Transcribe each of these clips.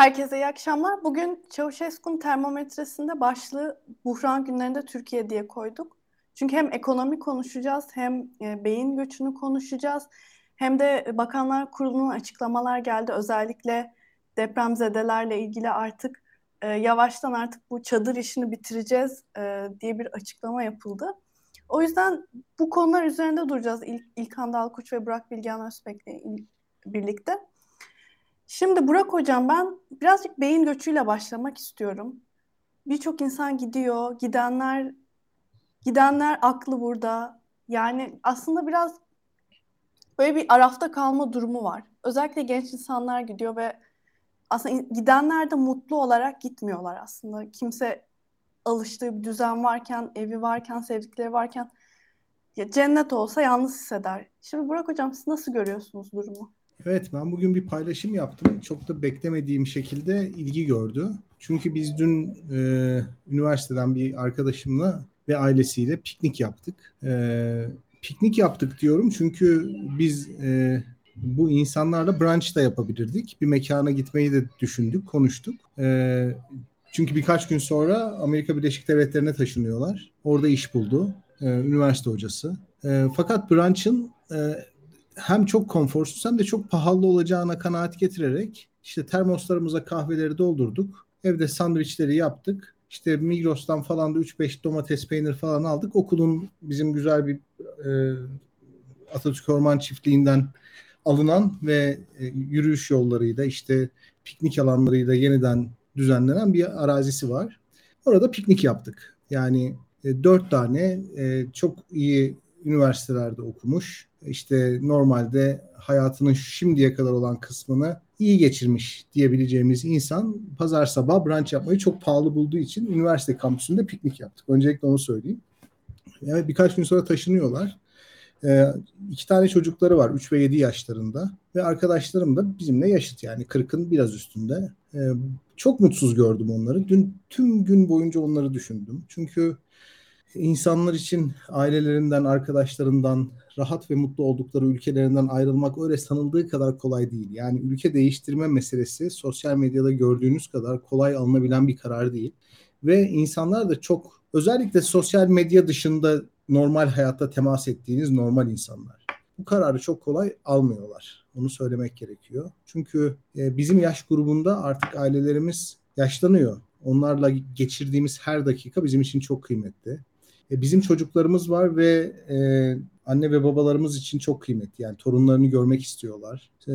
Herkese iyi akşamlar. Bugün Çavuşesku'nun termometresinde başlığı buhran günlerinde Türkiye diye koyduk. Çünkü hem ekonomi konuşacağız hem e, beyin göçünü konuşacağız. Hem de Bakanlar Kurulu'nun açıklamalar geldi. Özellikle depremzedelerle ilgili artık e, yavaştan artık bu çadır işini bitireceğiz e, diye bir açıklama yapıldı. O yüzden bu konular üzerinde duracağız İl İlkan Dalkuç ve Burak Bilgehan Özbek'le birlikte. Şimdi Burak Hocam ben birazcık beyin göçüyle başlamak istiyorum. Birçok insan gidiyor, gidenler gidenler aklı burada. Yani aslında biraz böyle bir arafta kalma durumu var. Özellikle genç insanlar gidiyor ve aslında gidenler de mutlu olarak gitmiyorlar aslında. Kimse alıştığı bir düzen varken, evi varken, sevdikleri varken ya cennet olsa yalnız hisseder. Şimdi Burak Hocam siz nasıl görüyorsunuz durumu? Evet ben bugün bir paylaşım yaptım. Çok da beklemediğim şekilde ilgi gördü. Çünkü biz dün e, üniversiteden bir arkadaşımla ve ailesiyle piknik yaptık. E, piknik yaptık diyorum çünkü biz e, bu insanlarla brunch da yapabilirdik. Bir mekana gitmeyi de düşündük, konuştuk. E, çünkü birkaç gün sonra Amerika Birleşik Devletleri'ne taşınıyorlar. Orada iş buldu. E, üniversite hocası. E, fakat brunch'ın e, hem çok konforsuz hem de çok pahalı olacağına kanaat getirerek işte termoslarımıza kahveleri doldurduk. Evde sandviçleri yaptık. İşte Migros'tan falan da 3-5 domates peynir falan aldık. Okulun bizim güzel bir e, Atatürk Orman Çiftliği'nden alınan ve e, yürüyüş yollarıyla işte piknik alanlarıyla yeniden düzenlenen bir arazisi var. Orada piknik yaptık. Yani e, dört tane e, çok iyi üniversitelerde okumuş. İşte normalde hayatının şimdiye kadar olan kısmını iyi geçirmiş diyebileceğimiz insan pazar sabah brunch yapmayı çok pahalı bulduğu için üniversite kampüsünde piknik yaptık. Öncelikle onu söyleyeyim. Evet birkaç gün sonra taşınıyorlar. Ee, iki tane çocukları var 3 ve 7 yaşlarında ve arkadaşlarım da bizimle yaşıt yani 40'ın biraz üstünde. Ee, çok mutsuz gördüm onları. Dün tüm gün boyunca onları düşündüm. Çünkü insanlar için ailelerinden, arkadaşlarından, rahat ve mutlu oldukları ülkelerinden ayrılmak öyle sanıldığı kadar kolay değil. Yani ülke değiştirme meselesi sosyal medyada gördüğünüz kadar kolay alınabilen bir karar değil. Ve insanlar da çok özellikle sosyal medya dışında normal hayatta temas ettiğiniz normal insanlar. Bu kararı çok kolay almıyorlar. Onu söylemek gerekiyor. Çünkü e, bizim yaş grubunda artık ailelerimiz yaşlanıyor. Onlarla geçirdiğimiz her dakika bizim için çok kıymetli. E, bizim çocuklarımız var ve e, anne ve babalarımız için çok kıymetli. Yani torunlarını görmek istiyorlar. E,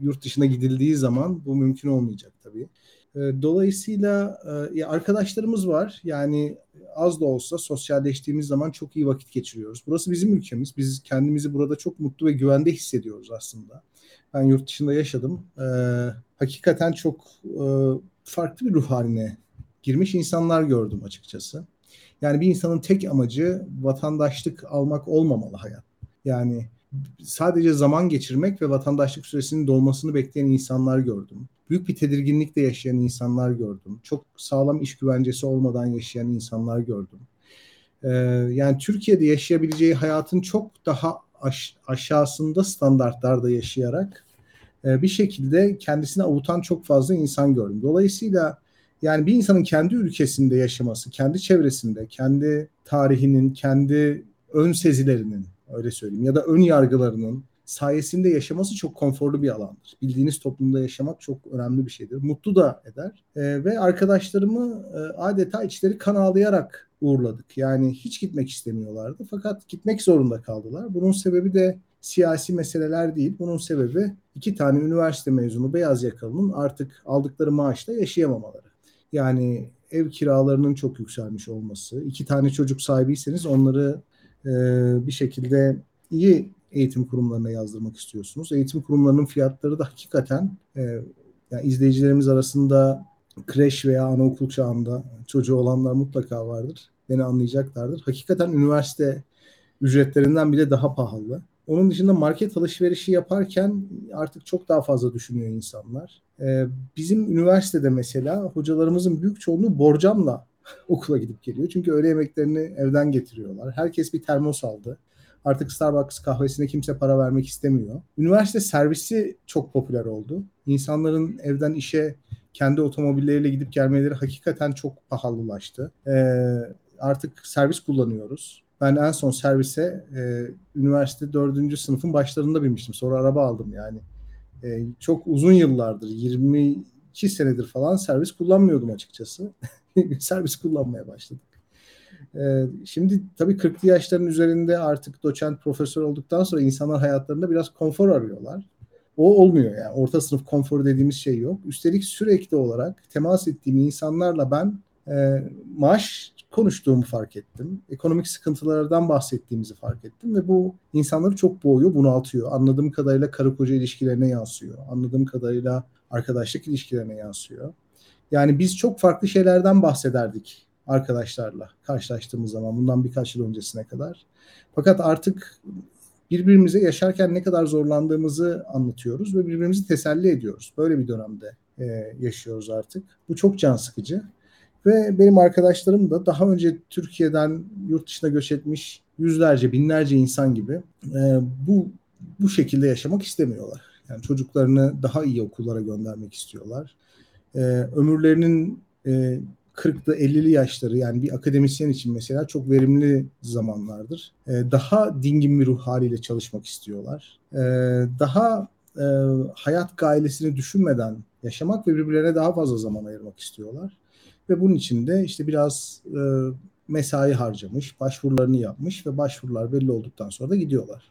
yurt dışına gidildiği zaman bu mümkün olmayacak tabii. E, dolayısıyla e, arkadaşlarımız var. Yani az da olsa sosyalleştiğimiz zaman çok iyi vakit geçiriyoruz. Burası bizim ülkemiz. Biz kendimizi burada çok mutlu ve güvende hissediyoruz aslında. Ben yurt dışında yaşadım. E, hakikaten çok e, farklı bir ruh haline girmiş insanlar gördüm açıkçası. Yani bir insanın tek amacı vatandaşlık almak olmamalı hayat. Yani sadece zaman geçirmek ve vatandaşlık süresinin dolmasını bekleyen insanlar gördüm. Büyük bir tedirginlikle yaşayan insanlar gördüm. Çok sağlam iş güvencesi olmadan yaşayan insanlar gördüm. Ee, yani Türkiye'de yaşayabileceği hayatın çok daha aş- aşağısında standartlarda yaşayarak e, bir şekilde kendisini avutan çok fazla insan gördüm. Dolayısıyla yani bir insanın kendi ülkesinde yaşaması, kendi çevresinde, kendi tarihinin, kendi ön sezilerinin öyle söyleyeyim ya da ön yargılarının sayesinde yaşaması çok konforlu bir alandır. Bildiğiniz toplumda yaşamak çok önemli bir şeydir. Mutlu da eder. E, ve arkadaşlarımı e, adeta içleri kan ağlayarak uğurladık. Yani hiç gitmek istemiyorlardı fakat gitmek zorunda kaldılar. Bunun sebebi de siyasi meseleler değil. Bunun sebebi iki tane üniversite mezunu beyaz yakalının artık aldıkları maaşla yaşayamamaları. Yani ev kiralarının çok yükselmiş olması. iki tane çocuk sahibiyseniz onları e, bir şekilde iyi eğitim kurumlarına yazdırmak istiyorsunuz. Eğitim kurumlarının fiyatları da hakikaten e, yani izleyicilerimiz arasında kreş veya anaokul çağında çocuğu olanlar mutlaka vardır. Beni anlayacaklardır. Hakikaten üniversite ücretlerinden bile daha pahalı. Onun dışında market alışverişi yaparken artık çok daha fazla düşünüyor insanlar. Ee, bizim üniversitede mesela hocalarımızın büyük çoğunluğu borcamla okula gidip geliyor. Çünkü öğle yemeklerini evden getiriyorlar. Herkes bir termos aldı. Artık Starbucks kahvesine kimse para vermek istemiyor. Üniversite servisi çok popüler oldu. İnsanların evden işe kendi otomobilleriyle gidip gelmeleri hakikaten çok pahalılaştı. Ee, artık servis kullanıyoruz. Ben en son servise e, üniversite dördüncü sınıfın başlarında binmiştim. Sonra araba aldım yani. E, çok uzun yıllardır, 22 senedir falan servis kullanmıyordum açıkçası. servis kullanmaya başladık. E, şimdi tabii 40'lı yaşların üzerinde artık doçent, profesör olduktan sonra insanlar hayatlarında biraz konfor arıyorlar. O olmuyor yani. Orta sınıf konforu dediğimiz şey yok. Üstelik sürekli olarak temas ettiğim insanlarla ben e, maaş konuştuğumu fark ettim. Ekonomik sıkıntılardan bahsettiğimizi fark ettim ve bu insanları çok boğuyor, bunaltıyor. Anladığım kadarıyla karı koca ilişkilerine yansıyor. Anladığım kadarıyla arkadaşlık ilişkilerine yansıyor. Yani biz çok farklı şeylerden bahsederdik arkadaşlarla karşılaştığımız zaman bundan birkaç yıl öncesine kadar. Fakat artık birbirimize yaşarken ne kadar zorlandığımızı anlatıyoruz ve birbirimizi teselli ediyoruz. Böyle bir dönemde e, yaşıyoruz artık. Bu çok can sıkıcı. Ve benim arkadaşlarım da daha önce Türkiye'den yurt dışına göç etmiş yüzlerce, binlerce insan gibi e, bu bu şekilde yaşamak istemiyorlar. Yani çocuklarını daha iyi okullara göndermek istiyorlar. E, ömürlerinin e, 40'lı 50'li yaşları yani bir akademisyen için mesela çok verimli zamanlardır. E, daha dingin bir ruh haliyle çalışmak istiyorlar. E, daha e, hayat gailesini düşünmeden yaşamak ve birbirlerine daha fazla zaman ayırmak istiyorlar. Ve bunun için de işte biraz e, mesai harcamış, başvurularını yapmış ve başvurular belli olduktan sonra da gidiyorlar.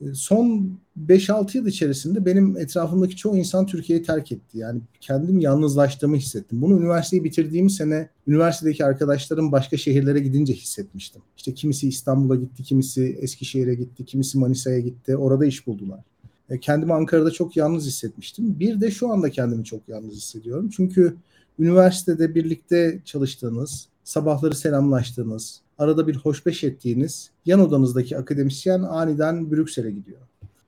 E, son 5-6 yıl içerisinde benim etrafımdaki çoğu insan Türkiye'yi terk etti. Yani kendim yalnızlaştığımı hissettim. Bunu üniversiteyi bitirdiğim sene üniversitedeki arkadaşlarım başka şehirlere gidince hissetmiştim. İşte kimisi İstanbul'a gitti, kimisi Eskişehir'e gitti, kimisi Manisa'ya gitti. Orada iş buldular. E, kendimi Ankara'da çok yalnız hissetmiştim. Bir de şu anda kendimi çok yalnız hissediyorum. Çünkü üniversitede birlikte çalıştığınız, sabahları selamlaştığınız, arada bir hoşbeş ettiğiniz yan odanızdaki akademisyen aniden Brüksel'e gidiyor.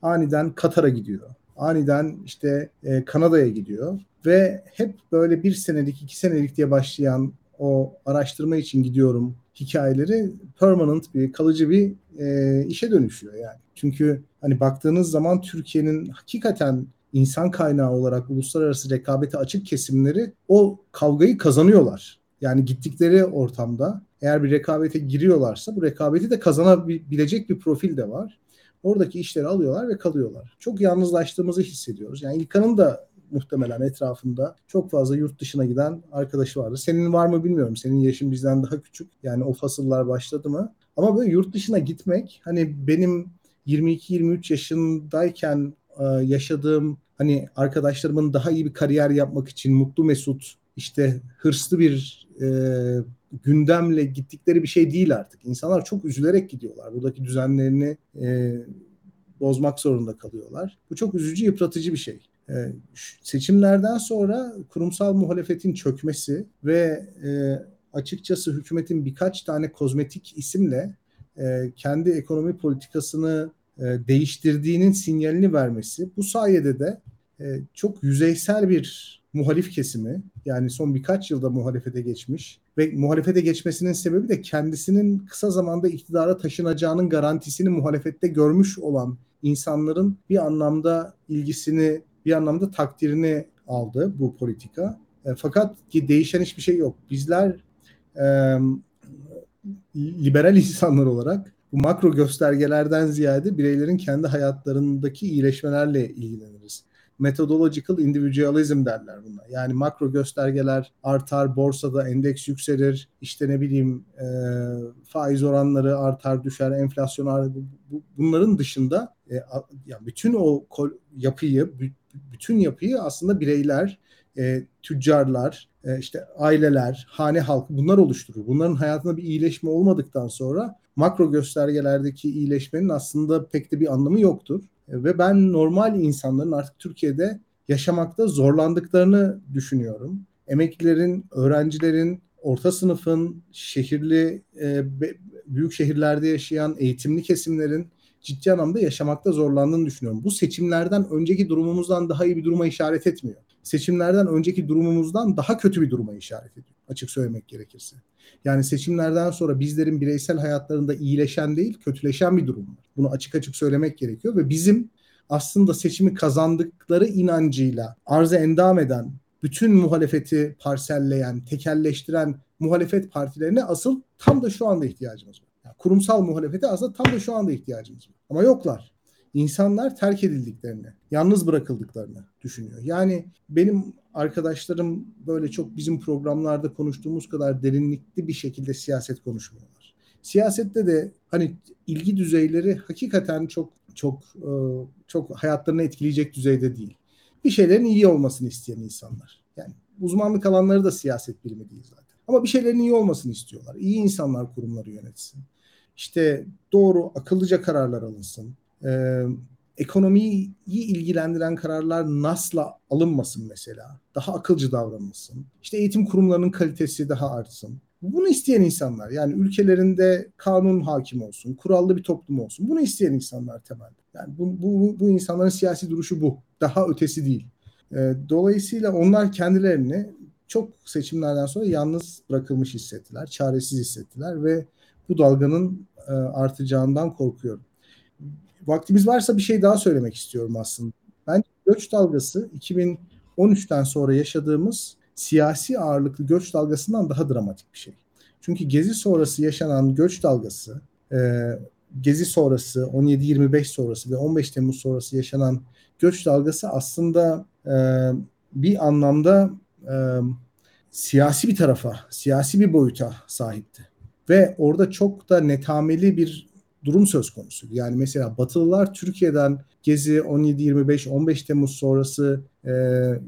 Aniden Katar'a gidiyor. Aniden işte e, Kanada'ya gidiyor ve hep böyle bir senelik, iki senelik diye başlayan o araştırma için gidiyorum hikayeleri permanent bir kalıcı bir e, işe dönüşüyor yani. Çünkü hani baktığınız zaman Türkiye'nin hakikaten insan kaynağı olarak uluslararası rekabete açık kesimleri o kavgayı kazanıyorlar. Yani gittikleri ortamda eğer bir rekabete giriyorlarsa bu rekabeti de kazanabilecek bir profil de var. Oradaki işleri alıyorlar ve kalıyorlar. Çok yalnızlaştığımızı hissediyoruz. Yani İlkan'ın da muhtemelen etrafında çok fazla yurt dışına giden arkadaşı vardı. Senin var mı bilmiyorum. Senin yaşın bizden daha küçük. Yani o fasıllar başladı mı? Ama böyle yurt dışına gitmek hani benim 22-23 yaşındayken e, yaşadığım hani arkadaşlarımın daha iyi bir kariyer yapmak için mutlu mesut işte hırslı bir e, gündemle gittikleri bir şey değil artık. İnsanlar çok üzülerek gidiyorlar. Buradaki düzenlerini e, bozmak zorunda kalıyorlar. Bu çok üzücü, yıpratıcı bir şey. E, seçimlerden sonra kurumsal muhalefetin çökmesi ve e, açıkçası hükümetin birkaç tane kozmetik isimle e, kendi ekonomi politikasını değiştirdiğinin sinyalini vermesi. Bu sayede de e, çok yüzeysel bir muhalif kesimi yani son birkaç yılda muhalefete geçmiş ve muhalefete geçmesinin sebebi de kendisinin kısa zamanda iktidara taşınacağının garantisini muhalefette görmüş olan insanların bir anlamda ilgisini, bir anlamda takdirini aldı bu politika. E, fakat ki değişen hiçbir şey yok. Bizler e, liberal insanlar olarak bu makro göstergelerden ziyade bireylerin kendi hayatlarındaki iyileşmelerle ilgileniriz. Methodological individualism derler buna. Yani makro göstergeler artar, borsada endeks yükselir, işte ne bileyim e, faiz oranları artar, düşer, enflasyon artar. Bunların dışında e, yani bütün o yapıyı, bütün yapıyı aslında bireyler, e, tüccarlar, e, işte aileler, hane halkı bunlar oluşturur. Bunların hayatında bir iyileşme olmadıktan sonra makro göstergelerdeki iyileşmenin aslında pek de bir anlamı yoktur. E, ve ben normal insanların artık Türkiye'de yaşamakta zorlandıklarını düşünüyorum. Emeklilerin, öğrencilerin, orta sınıfın, şehirli, e, büyük şehirlerde yaşayan eğitimli kesimlerin ciddi anlamda yaşamakta zorlandığını düşünüyorum. Bu seçimlerden önceki durumumuzdan daha iyi bir duruma işaret etmiyor. Seçimlerden önceki durumumuzdan daha kötü bir duruma işaret ediyor açık söylemek gerekirse. Yani seçimlerden sonra bizlerin bireysel hayatlarında iyileşen değil kötüleşen bir durum var. Bunu açık açık söylemek gerekiyor ve bizim aslında seçimi kazandıkları inancıyla arıza endam eden, bütün muhalefeti parselleyen, tekelleştiren muhalefet partilerine asıl tam da şu anda ihtiyacımız var. Yani kurumsal muhalefete aslında tam da şu anda ihtiyacımız var. Ama yoklar. İnsanlar terk edildiklerini, yalnız bırakıldıklarını düşünüyor. Yani benim arkadaşlarım böyle çok bizim programlarda konuştuğumuz kadar derinlikli bir şekilde siyaset konuşmuyorlar. Siyasette de hani ilgi düzeyleri hakikaten çok çok e, çok hayatlarını etkileyecek düzeyde değil. Bir şeylerin iyi olmasını isteyen insanlar. Yani uzmanlık alanları da siyaset bilimi değil zaten. Ama bir şeylerin iyi olmasını istiyorlar. İyi insanlar kurumları yönetsin. İşte doğru, akıllıca kararlar alınsın. Ee, ekonomiyi ilgilendiren kararlar NAS'la alınmasın mesela. Daha akılcı davranılsın. İşte eğitim kurumlarının kalitesi daha artsın. Bunu isteyen insanlar yani ülkelerinde kanun hakim olsun, kurallı bir toplum olsun. Bunu isteyen insanlar temelde. Yani bu, bu, bu insanların siyasi duruşu bu. Daha ötesi değil. E, dolayısıyla onlar kendilerini çok seçimlerden sonra yalnız bırakılmış hissettiler, çaresiz hissettiler ve bu dalganın e, artacağından korkuyorum. Vaktimiz varsa bir şey daha söylemek istiyorum aslında. Bence göç dalgası 2013'ten sonra yaşadığımız siyasi ağırlıklı göç dalgasından daha dramatik bir şey. Çünkü Gezi sonrası yaşanan göç dalgası, e, Gezi sonrası, 17-25 sonrası ve 15 Temmuz sonrası yaşanan göç dalgası aslında e, bir anlamda e, siyasi bir tarafa, siyasi bir boyuta sahipti. Ve orada çok da netameli bir durum söz konusu. Yani mesela Batılılar Türkiye'den Gezi 17-25-15 Temmuz sonrası e,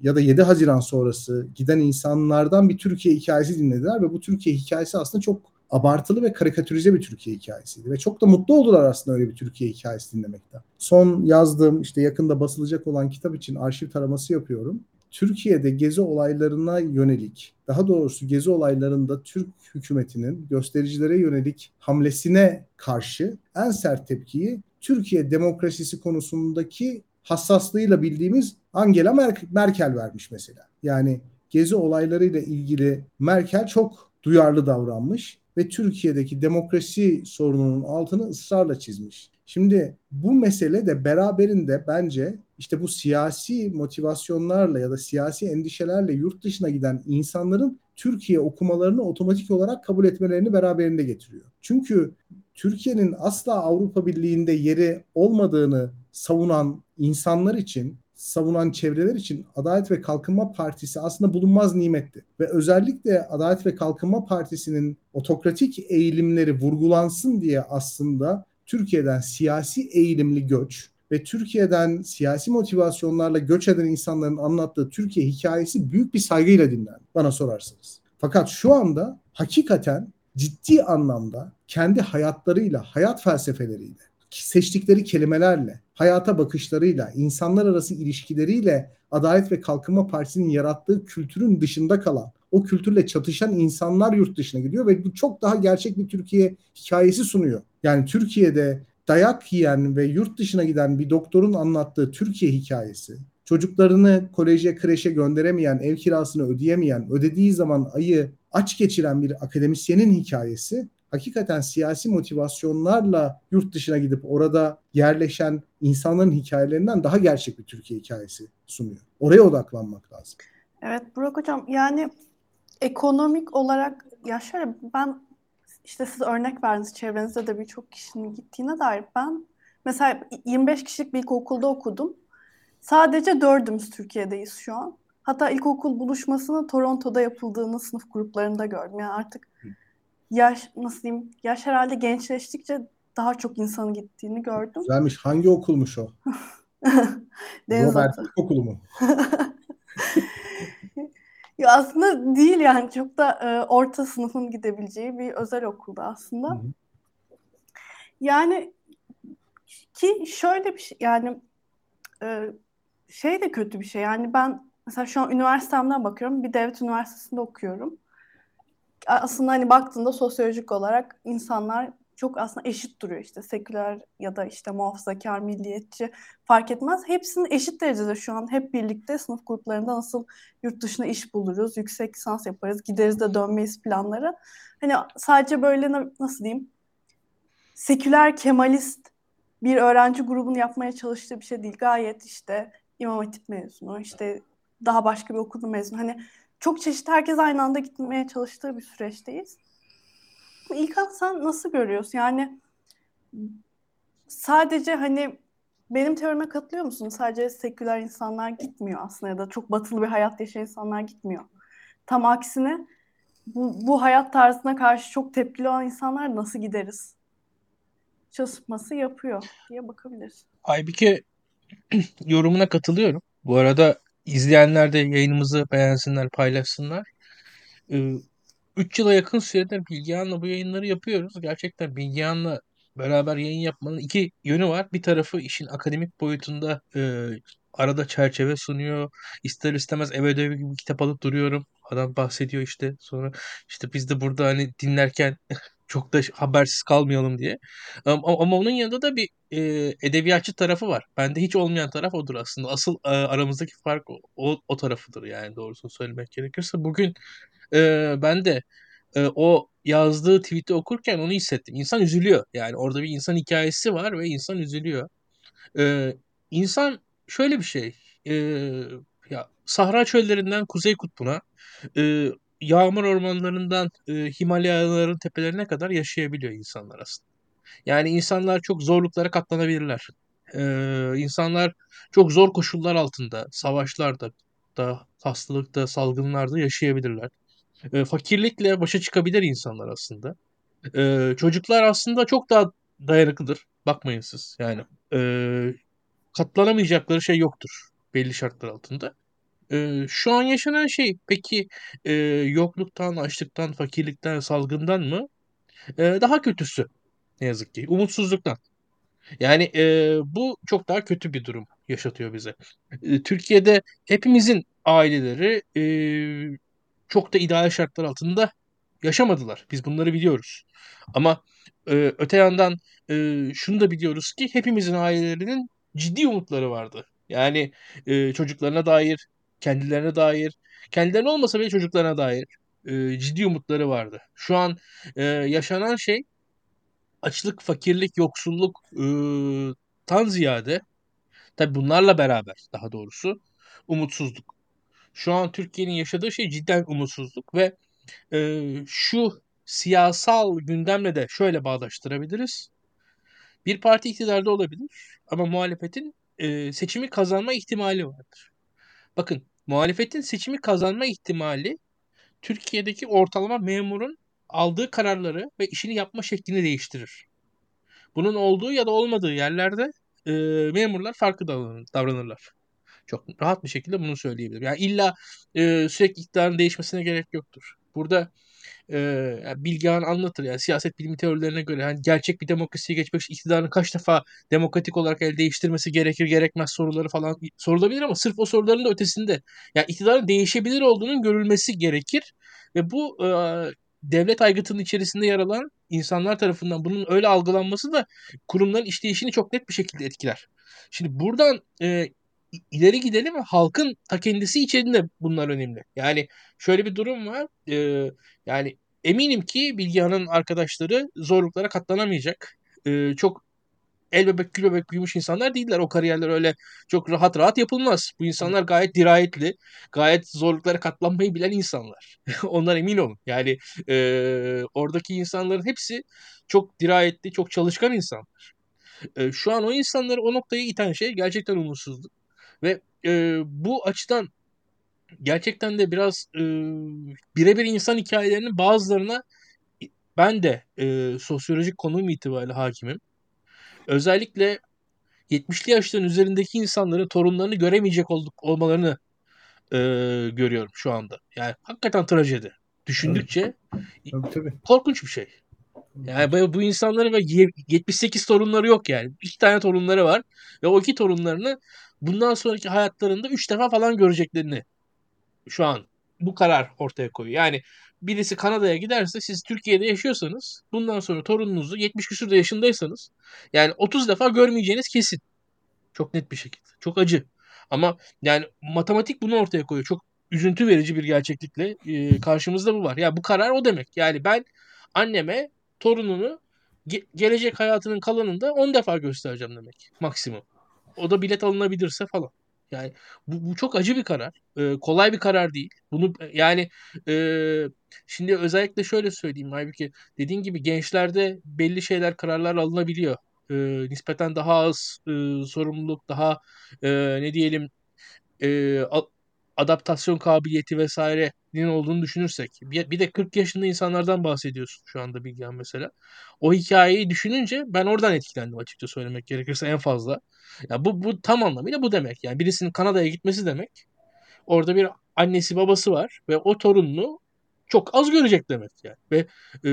ya da 7 Haziran sonrası giden insanlardan bir Türkiye hikayesi dinlediler ve bu Türkiye hikayesi aslında çok abartılı ve karikatürize bir Türkiye hikayesiydi ve çok da mutlu oldular aslında öyle bir Türkiye hikayesi dinlemekten. Son yazdığım işte yakında basılacak olan kitap için arşiv taraması yapıyorum. Türkiye'de gezi olaylarına yönelik, daha doğrusu gezi olaylarında Türk hükümetinin göstericilere yönelik hamlesine karşı en sert tepkiyi Türkiye demokrasisi konusundaki hassaslığıyla bildiğimiz Angela Merkel vermiş mesela. Yani gezi olaylarıyla ilgili Merkel çok duyarlı davranmış ve Türkiye'deki demokrasi sorununun altını ısrarla çizmiş. Şimdi bu mesele de beraberinde bence işte bu siyasi motivasyonlarla ya da siyasi endişelerle yurt dışına giden insanların Türkiye okumalarını otomatik olarak kabul etmelerini beraberinde getiriyor. Çünkü Türkiye'nin asla Avrupa Birliği'nde yeri olmadığını savunan insanlar için savunan çevreler için Adalet ve Kalkınma Partisi aslında bulunmaz nimetti. Ve özellikle Adalet ve Kalkınma Partisi'nin otokratik eğilimleri vurgulansın diye aslında Türkiye'den siyasi eğilimli göç ve Türkiye'den siyasi motivasyonlarla göç eden insanların anlattığı Türkiye hikayesi büyük bir saygıyla dinlendi bana sorarsınız. Fakat şu anda hakikaten ciddi anlamda kendi hayatlarıyla, hayat felsefeleriyle, seçtikleri kelimelerle, hayata bakışlarıyla, insanlar arası ilişkileriyle Adalet ve Kalkınma Partisi'nin yarattığı kültürün dışında kalan, o kültürle çatışan insanlar yurt dışına gidiyor ve bu çok daha gerçek bir Türkiye hikayesi sunuyor. Yani Türkiye'de dayak yiyen ve yurt dışına giden bir doktorun anlattığı Türkiye hikayesi, çocuklarını koleje, kreşe gönderemeyen, ev kirasını ödeyemeyen, ödediği zaman ayı aç geçiren bir akademisyenin hikayesi hakikaten siyasi motivasyonlarla yurt dışına gidip orada yerleşen insanların hikayelerinden daha gerçek bir Türkiye hikayesi sunuyor. Oraya odaklanmak lazım. Evet Burak Hocam yani ekonomik olarak ya şöyle ben işte siz örnek verdiniz çevrenizde de birçok kişinin gittiğine dair ben mesela 25 kişilik bir ilkokulda okudum. Sadece dördümüz Türkiye'deyiz şu an. Hatta ilkokul buluşmasını Toronto'da yapıldığını sınıf gruplarında gördüm. Yani artık yaş nasıl diyeyim yaş herhalde gençleştikçe daha çok insanın gittiğini gördüm. Güzelmiş. Hangi okulmuş o? Deniz Robert okulu mu? ya aslında değil yani çok da e, orta sınıfın gidebileceği bir özel okulda aslında. Hı hı. Yani ki şöyle bir şey yani e, şey de kötü bir şey. Yani ben mesela şu an üniversitemden bakıyorum. Bir devlet üniversitesinde okuyorum. Aslında hani baktığında sosyolojik olarak insanlar çok aslında eşit duruyor işte seküler ya da işte muhafazakar, milliyetçi fark etmez. Hepsinin eşit derecede şu an hep birlikte sınıf gruplarında nasıl yurt dışına iş buluruz, yüksek lisans yaparız, gideriz de dönmeyiz planları. Hani sadece böyle nasıl diyeyim seküler kemalist bir öğrenci grubunu yapmaya çalıştığı bir şey değil. Gayet işte İmam Hatip mezunu, işte daha başka bir okulda mezunu. Hani çok çeşitli herkes aynı anda gitmeye çalıştığı bir süreçteyiz. İlkan sen nasıl görüyorsun? Yani sadece hani benim teorime katılıyor musun? Sadece seküler insanlar gitmiyor aslında ya da çok batılı bir hayat yaşayan insanlar gitmiyor. Tam aksine bu, bu hayat tarzına karşı çok tepkili olan insanlar nasıl gideriz? Çalışması yapıyor diye bakabiliriz. Aybike yorumuna katılıyorum. Bu arada izleyenler de yayınımızı beğensinler, paylaşsınlar. Ee, 3 yıla yakın süredir Bilgehan'la bu yayınları yapıyoruz. Gerçekten Bilgehan'la beraber yayın yapmanın iki yönü var. Bir tarafı işin akademik boyutunda e, arada çerçeve sunuyor. İster istemez eve ödevi gibi kitap alıp duruyorum. Adam bahsediyor işte. Sonra işte biz de burada hani dinlerken çok da habersiz kalmayalım diye. Ama, ama onun yanında da bir e, edebiyatçı tarafı var. Bende hiç olmayan taraf odur aslında. Asıl e, aramızdaki fark o, o, o tarafıdır yani doğrusunu söylemek gerekirse. Bugün e, ben de e, o yazdığı tweet'i okurken onu hissettim. İnsan üzülüyor. Yani orada bir insan hikayesi var ve insan üzülüyor. E, insan şöyle bir şey. E, ya Sahra çöllerinden Kuzey Kutbu'na, e, yağmur ormanlarından e, Himalayaların tepelerine kadar yaşayabiliyor insanlar aslında. Yani insanlar çok zorluklara katlanabilirler. Ee, insanlar çok zor koşullar altında, savaşlarda, da, hastalıkta, salgınlarda yaşayabilirler. Ee, fakirlikle başa çıkabilir insanlar aslında. Ee, çocuklar aslında çok daha dayanıklıdır. Bakmayın siz. Yani e, katlanamayacakları şey yoktur belli şartlar altında. Ee, şu an yaşanan şey peki e, yokluktan, açlıktan, fakirlikten, salgından mı? Ee, daha kötüsü ne yazık ki. Umutsuzluktan. Yani e, bu çok daha kötü bir durum yaşatıyor bize. E, Türkiye'de hepimizin aileleri e, çok da ideal şartlar altında yaşamadılar. Biz bunları biliyoruz. Ama e, öte yandan e, şunu da biliyoruz ki hepimizin ailelerinin ciddi umutları vardı. Yani e, çocuklarına dair, kendilerine dair, kendilerine olmasa bile çocuklarına dair e, ciddi umutları vardı. Şu an e, yaşanan şey açlık, fakirlik, yoksulluk e, tan ziyade tabi bunlarla beraber daha doğrusu umutsuzluk. Şu an Türkiye'nin yaşadığı şey cidden umutsuzluk ve e, şu siyasal gündemle de şöyle bağdaştırabiliriz. Bir parti iktidarda olabilir ama muhalefetin e, seçimi kazanma ihtimali vardır. Bakın muhalefetin seçimi kazanma ihtimali Türkiye'deki ortalama memurun aldığı kararları ve işini yapma şeklini değiştirir. Bunun olduğu ya da olmadığı yerlerde e, memurlar farklı davranırlar. Çok rahat bir şekilde bunu söyleyebilirim. Yani illa e, sürekli iktidarın değişmesine gerek yoktur. Burada e, Bilgehan anlatır yani siyaset bilimi teorilerine göre yani gerçek bir demokrasiye geçmek için iktidarın kaç defa demokratik olarak el değiştirmesi gerekir gerekmez soruları falan sorulabilir ama sırf o soruların da ötesinde yani iktidarın değişebilir olduğunun görülmesi gerekir ve bu e, devlet aygıtının içerisinde yer alan insanlar tarafından bunun öyle algılanması da kurumların işleyişini çok net bir şekilde etkiler. Şimdi buradan e, ileri gidelim halkın ta kendisi içerisinde bunlar önemli. Yani şöyle bir durum var. E, yani eminim ki Bilgehan'ın arkadaşları zorluklara katlanamayacak. E, çok el bebek gül bebek büyümüş insanlar değiller. O kariyerler öyle çok rahat rahat yapılmaz. Bu insanlar gayet dirayetli, gayet zorluklara katlanmayı bilen insanlar. Ondan emin olun. Yani e, oradaki insanların hepsi çok dirayetli, çok çalışkan insanlar. E, şu an o insanları o noktaya iten şey gerçekten umutsuzluk. Ve e, bu açıdan gerçekten de biraz e, birebir insan hikayelerinin bazılarına ben de e, sosyolojik konum itibariyle hakimim. Özellikle 70'li yaşların üzerindeki insanların torunlarını göremeyecek olduk olmalarını e, görüyorum şu anda. Yani hakikaten trajedi. Düşündükçe tabii, tabii. korkunç bir şey. Yani bu insanların ve 78 torunları yok yani. İki tane torunları var ve o iki torunlarını bundan sonraki hayatlarında üç defa falan göreceklerini şu an bu karar ortaya koyuyor. Yani birisi Kanada'ya giderse siz Türkiye'de yaşıyorsanız bundan sonra torununuzu 70 küsur yaşındaysanız yani 30 defa görmeyeceğiniz kesin. Çok net bir şekilde. Çok acı. Ama yani matematik bunu ortaya koyuyor. Çok üzüntü verici bir gerçeklikle e, karşımızda bu var. Ya bu karar o demek. Yani ben anneme torununu ge- gelecek hayatının kalanında 10 defa göstereceğim demek maksimum. O da bilet alınabilirse falan. Yani bu, bu çok acı bir karar. Ee, kolay bir karar değil. Bunu yani e, şimdi özellikle şöyle söyleyeyim Halbuki dediğin gibi gençlerde belli şeyler kararlar alınabiliyor. Ee, nispeten daha az e, sorumluluk, daha e, ne diyelim e, adaptasyon kabiliyeti vesairenin olduğunu düşünürsek. Bir, bir de 40 yaşında insanlardan bahsediyorsun şu anda Bilgehan mesela. O hikayeyi düşününce ben oradan etkilendim açıkça söylemek gerekirse en fazla. Ya bu, bu tam anlamıyla bu demek. Yani birisinin Kanada'ya gitmesi demek. Orada bir annesi babası var ve o torununu çok az görecek demek yani. Ve e,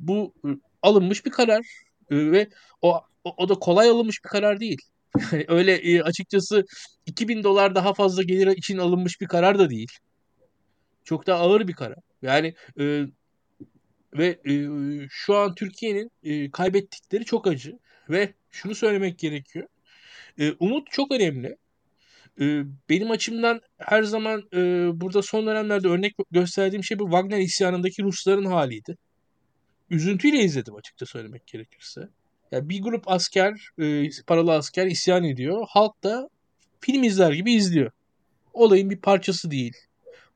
bu e, alınmış bir karar E, ve o, o, o da kolay alınmış bir karar değil. Öyle e, açıkçası 2000 dolar daha fazla gelir için alınmış bir karar da değil. Çok daha ağır bir karar. Yani e, ve e, şu an Türkiye'nin e, kaybettikleri çok acı. Ve şunu söylemek gerekiyor. E, umut çok önemli. E, benim açımdan her zaman e, burada son dönemlerde örnek gösterdiğim şey bu Wagner isyanındaki Rusların haliydi. Üzüntüyle izledim açıkça söylemek gerekirse. Yani bir grup asker, e, paralı asker isyan ediyor. Halk da film izler gibi izliyor. Olayın bir parçası değil.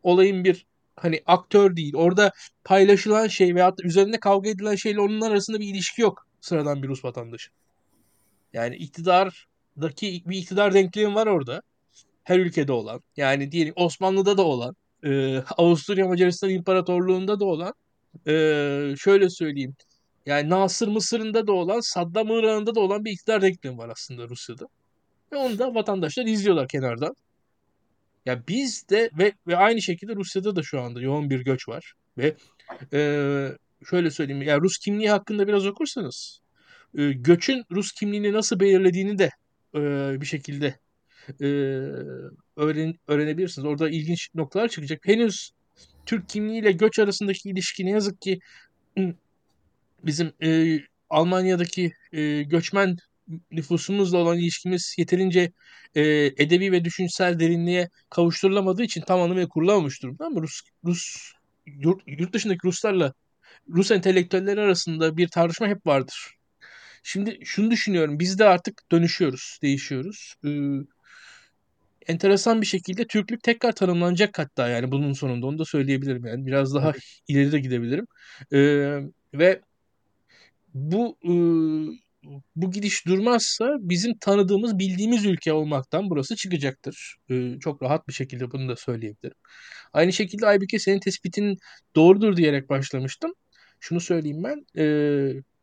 Olayın bir hani aktör değil. Orada paylaşılan şey veyahut da üzerinde kavga edilen şeyle onun arasında bir ilişki yok sıradan bir Rus vatandaşı. Yani iktidardaki bir iktidar denklemi var orada. Her ülkede olan. Yani diyelim Osmanlı'da da olan. E, Avusturya Macaristan İmparatorluğu'nda da olan. E, şöyle söyleyeyim. Yani Nasır Mısır'ında da olan, Saddam Irak'ında da olan bir iktidar denklemi var aslında Rusya'da. Ve onu da vatandaşlar izliyorlar kenardan. Ya biz de ve, ve aynı şekilde Rusya'da da şu anda yoğun bir göç var. Ve e, şöyle söyleyeyim. Ya Rus kimliği hakkında biraz okursanız e, göçün Rus kimliğini nasıl belirlediğini de e, bir şekilde e, öğren, öğrenebilirsiniz. Orada ilginç noktalar çıkacak. Henüz Türk kimliğiyle göç arasındaki ilişki ne yazık ki bizim e, Almanya'daki e, göçmen nüfusumuzla olan ilişkimiz yeterince e, edebi ve düşünsel derinliğe kavuşturulamadığı için tam anlamıyla kurulamamış durumda ama Rus, Rus yurt, yurt dışındaki Ruslarla Rus entelektüelleri arasında bir tartışma hep vardır. Şimdi şunu düşünüyorum. Biz de artık dönüşüyoruz, değişiyoruz. Ee, enteresan bir şekilde Türklük tekrar tanımlanacak hatta yani bunun sonunda onu da söyleyebilirim yani biraz daha ileri de gidebilirim. Ee, ve bu e, bu gidiş durmazsa bizim tanıdığımız, bildiğimiz ülke olmaktan burası çıkacaktır. E, çok rahat bir şekilde bunu da söyleyebilirim. Aynı şekilde Aybüke senin tespitin doğrudur diyerek başlamıştım. Şunu söyleyeyim ben. E,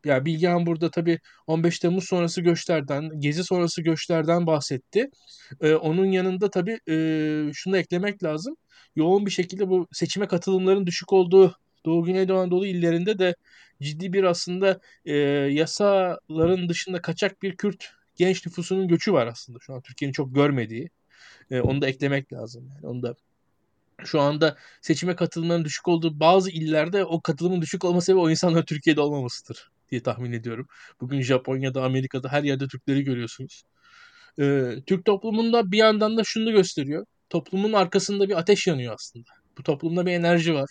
ya Bilgehan burada tabii 15 Temmuz sonrası göçlerden, gezi sonrası göçlerden bahsetti. E, onun yanında tabii e, şunu eklemek lazım. Yoğun bir şekilde bu seçime katılımların düşük olduğu Doğu Güneydoğu Anadolu illerinde de ciddi bir aslında e, yasaların dışında kaçak bir Kürt genç nüfusunun göçü var aslında. Şu an Türkiye'nin çok görmediği. E, onu da eklemek lazım. Yani onu da şu anda seçime katılımların düşük olduğu bazı illerde o katılımın düşük olması sebebi o insanlar Türkiye'de olmamasıdır diye tahmin ediyorum. Bugün Japonya'da, Amerika'da her yerde Türkleri görüyorsunuz. Ee, Türk toplumunda bir yandan da şunu gösteriyor. Toplumun arkasında bir ateş yanıyor aslında. Bu toplumda bir enerji var.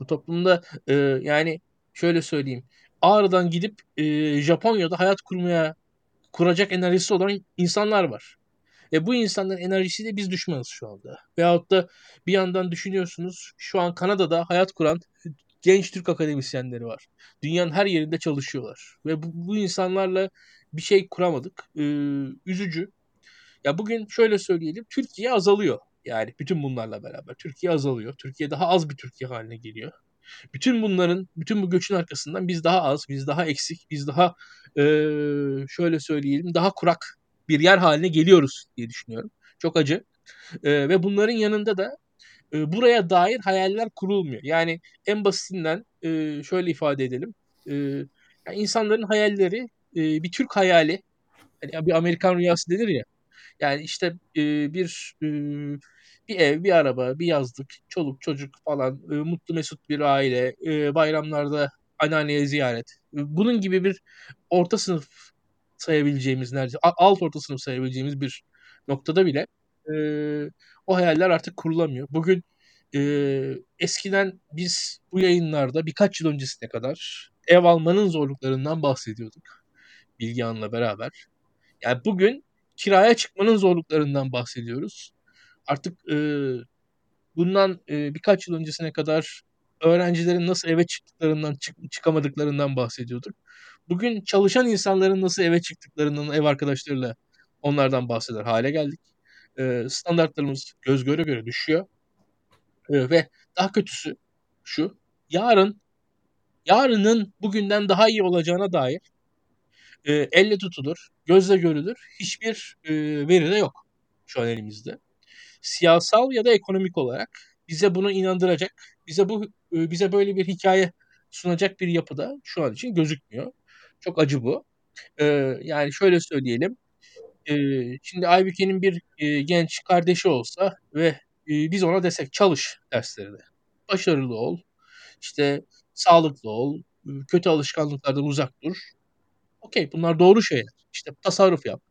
Bu toplumda e, yani şöyle söyleyeyim. Ağrı'dan gidip e, Japonya'da hayat kurmaya kuracak enerjisi olan insanlar var. E bu insanların enerjisiyle biz düşmanız şu anda. Veyahut da bir yandan düşünüyorsunuz şu an Kanada'da hayat kuran genç Türk akademisyenleri var. Dünyanın her yerinde çalışıyorlar. Ve bu, bu insanlarla bir şey kuramadık. Ee, üzücü. Ya bugün şöyle söyleyelim. Türkiye azalıyor. Yani bütün bunlarla beraber Türkiye azalıyor. Türkiye daha az bir Türkiye haline geliyor. Bütün bunların, bütün bu göçün arkasından biz daha az, biz daha eksik, biz daha e, şöyle söyleyelim daha kurak bir yer haline geliyoruz diye düşünüyorum. Çok acı. E, ve bunların yanında da e, buraya dair hayaller kurulmuyor. Yani en basitinden e, şöyle ifade edelim. E, yani insanların hayalleri e, bir Türk hayali, yani bir Amerikan rüyası denir ya. Yani işte e, bir e, bir ev, bir araba, bir yazlık, çoluk çocuk falan, e, mutlu mesut bir aile, e, bayramlarda anneanneye ziyaret. E, bunun gibi bir orta sınıf sayabileceğimiz neredeyse alt orta sınıf sayabileceğimiz bir noktada bile e, o hayaller artık kurulamıyor. Bugün e, eskiden biz bu yayınlarda birkaç yıl öncesine kadar ev almanın zorluklarından bahsediyorduk. Bilgehan'la beraber. Yani bugün kiraya çıkmanın zorluklarından bahsediyoruz. Artık e, bundan e, birkaç yıl öncesine kadar öğrencilerin nasıl eve çıktıklarından, çık, çıkamadıklarından bahsediyorduk. Bugün çalışan insanların nasıl eve çıktıklarından, ev arkadaşlarıyla onlardan bahseder hale geldik. E, standartlarımız göz göre göre düşüyor. E, ve daha kötüsü şu, yarın, yarının bugünden daha iyi olacağına dair e, elle tutulur, gözle görülür hiçbir e, veri de yok şu an elimizde. Siyasal ya da ekonomik olarak bize bunu inandıracak, bize bu e, bize böyle bir hikaye sunacak bir yapıda şu an için gözükmüyor. Çok acı bu. E, yani şöyle söyleyelim. E, şimdi Aybüke'nin bir e, genç kardeşi olsa ve e, biz ona desek çalış derslerinde. Başarılı ol, işte sağlıklı ol, kötü alışkanlıklardan uzak dur. Okey bunlar doğru şeyler. İşte tasarruf yap.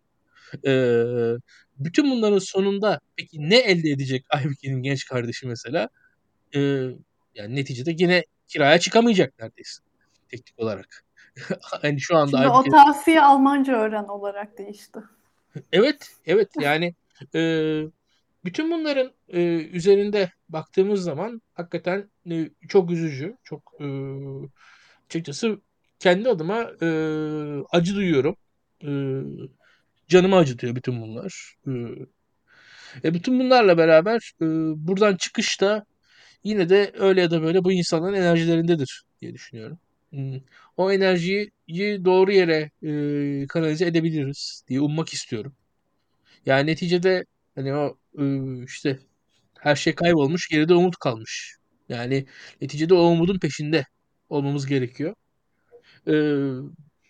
Ee, bütün bunların sonunda peki ne elde edecek Aybüke'nin genç kardeşi mesela? Ee, yani neticede yine kiraya çıkamayacak neredeyse teknik olarak. hani şu anda Şimdi Aybüke... o tavsiye Almanca öğren olarak değişti. evet, evet yani e, bütün bunların e, üzerinde baktığımız zaman hakikaten e, çok üzücü, çok e, açıkçası kendi adıma e, acı duyuyorum. E, canımı acıtıyor bütün bunlar. E, e, bütün bunlarla beraber e, buradan çıkışta yine de öyle ya da böyle bu insanların enerjilerindedir diye düşünüyorum. Hmm. O enerjiyi doğru yere e, kanalize edebiliriz diye ummak istiyorum. Yani neticede hani o e, işte her şey kaybolmuş, geride umut kalmış. Yani neticede o umudun peşinde olmamız gerekiyor. Ee,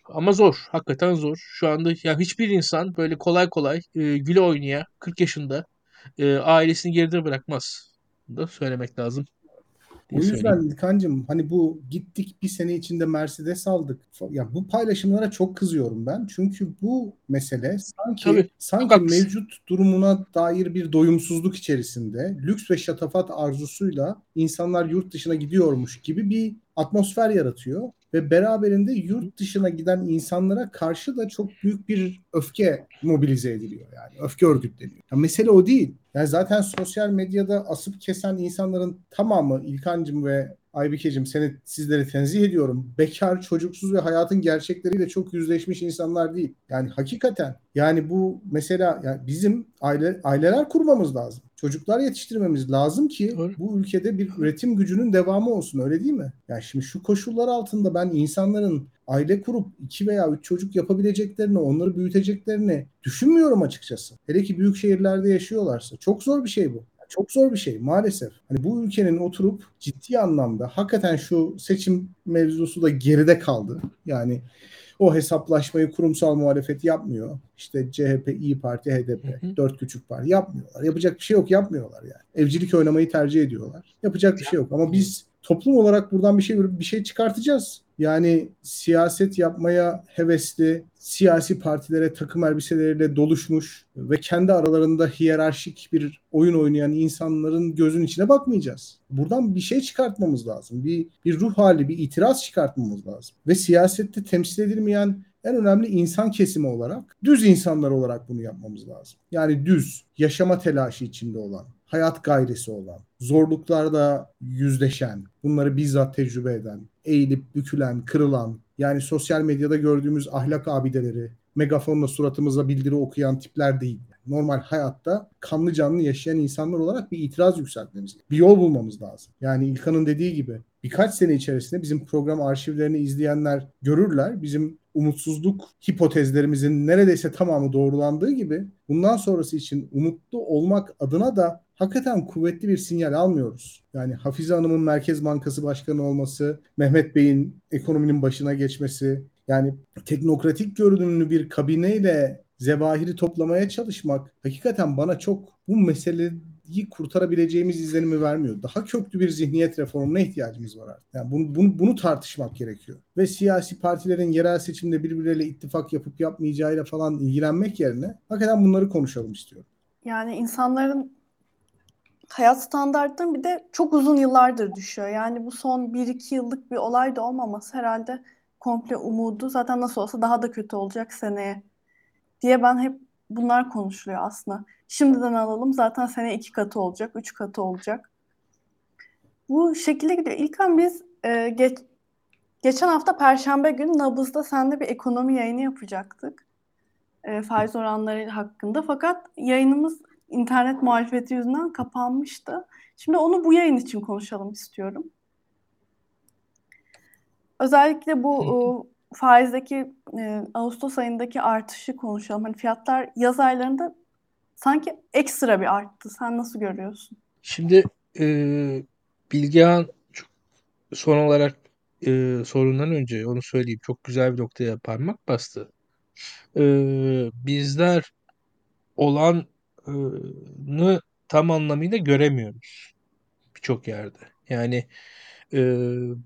ama zor. Hakikaten zor. Şu anda ya hiçbir insan böyle kolay kolay e, güle oynaya 40 yaşında e, ailesini geride bırakmaz. Bunu da söylemek lazım. O yüzden İlkan'cığım hani bu gittik bir sene içinde Mercedes aldık. Ya bu paylaşımlara çok kızıyorum ben. Çünkü bu mesele sanki Tabii, sanki mevcut durumuna dair bir doyumsuzluk içerisinde lüks ve şatafat arzusuyla insanlar yurt dışına gidiyormuş gibi bir atmosfer yaratıyor ve beraberinde yurt dışına giden insanlara karşı da çok büyük bir öfke mobilize ediliyor yani öfke örgütleniyor. Ya mesele o değil. Yani zaten sosyal medyada asıp kesen insanların tamamı İlkancım ve Aybikeciğim seni sizleri tenzih ediyorum. Bekar, çocuksuz ve hayatın gerçekleriyle çok yüzleşmiş insanlar değil. Yani hakikaten yani bu mesela yani bizim aile aileler kurmamız lazım. Çocuklar yetiştirmemiz lazım ki Doğru. bu ülkede bir üretim gücünün devamı olsun öyle değil mi? Yani şimdi şu koşullar altında ben insanların aile kurup iki veya üç çocuk yapabileceklerini, onları büyüteceklerini düşünmüyorum açıkçası. Hele ki büyük şehirlerde yaşıyorlarsa. Çok zor bir şey bu. Çok zor bir şey maalesef. Hani bu ülkenin oturup ciddi anlamda hakikaten şu seçim mevzusu da geride kaldı. Yani o hesaplaşmayı kurumsal muhalefet yapmıyor. İşte CHP, İyi Parti, HDP, hı hı. dört küçük parti yapmıyorlar. Yapacak bir şey yok yapmıyorlar yani. Evcilik oynamayı tercih ediyorlar. Yapacak bir şey yok ama biz toplum olarak buradan bir şey bir şey çıkartacağız. Yani siyaset yapmaya hevesli, siyasi partilere takım elbiseleriyle doluşmuş ve kendi aralarında hiyerarşik bir oyun oynayan insanların gözün içine bakmayacağız. Buradan bir şey çıkartmamız lazım. Bir, bir ruh hali, bir itiraz çıkartmamız lazım. Ve siyasette temsil edilmeyen en önemli insan kesimi olarak düz insanlar olarak bunu yapmamız lazım. Yani düz, yaşama telaşı içinde olan, hayat gayresi olan, zorluklarda yüzleşen, bunları bizzat tecrübe eden, eğilip bükülen, kırılan, yani sosyal medyada gördüğümüz ahlak abideleri, megafonla suratımıza bildiri okuyan tipler değil. Normal hayatta kanlı canlı yaşayan insanlar olarak bir itiraz yükseltmemiz, bir yol bulmamız lazım. Yani İlkan'ın dediği gibi birkaç sene içerisinde bizim program arşivlerini izleyenler görürler. Bizim umutsuzluk hipotezlerimizin neredeyse tamamı doğrulandığı gibi bundan sonrası için umutlu olmak adına da hakikaten kuvvetli bir sinyal almıyoruz. Yani Hafize Hanım'ın Merkez Bankası Başkanı olması, Mehmet Bey'in ekonominin başına geçmesi, yani teknokratik görünümlü bir kabineyle zevahiri toplamaya çalışmak hakikaten bana çok bu mesele kurtarabileceğimiz izlenimi vermiyor. Daha köklü bir zihniyet reformuna ihtiyacımız var artık. Yani bunu, bunu, bunu tartışmak gerekiyor. Ve siyasi partilerin yerel seçimde birbirleriyle ittifak yapıp yapmayacağıyla falan ilgilenmek yerine hakikaten bunları konuşalım istiyorum. Yani insanların hayat standartları bir de çok uzun yıllardır düşüyor. Yani bu son 1-2 yıllık bir olay da olmaması herhalde komple umudu zaten nasıl olsa daha da kötü olacak seneye diye ben hep bunlar konuşuluyor aslında. Şimdiden alalım zaten sene iki katı olacak, üç katı olacak. Bu şekilde gidiyor. İlkan biz e, geç, geçen hafta Perşembe günü Nabız'da seninle bir ekonomi yayını yapacaktık. E, faiz oranları hakkında. Fakat yayınımız internet muhalefeti yüzünden kapanmıştı. Şimdi onu bu yayın için konuşalım istiyorum. Özellikle bu o, faizdeki e, Ağustos ayındaki artışı konuşalım. Hani fiyatlar yaz aylarında sanki ekstra bir arttı. Sen nasıl görüyorsun? Şimdi e, Bilgehan son olarak e, sorundan önce onu söyleyeyim. Çok güzel bir noktaya parmak bastı. E, bizler olanı tam anlamıyla göremiyoruz birçok yerde. Yani e,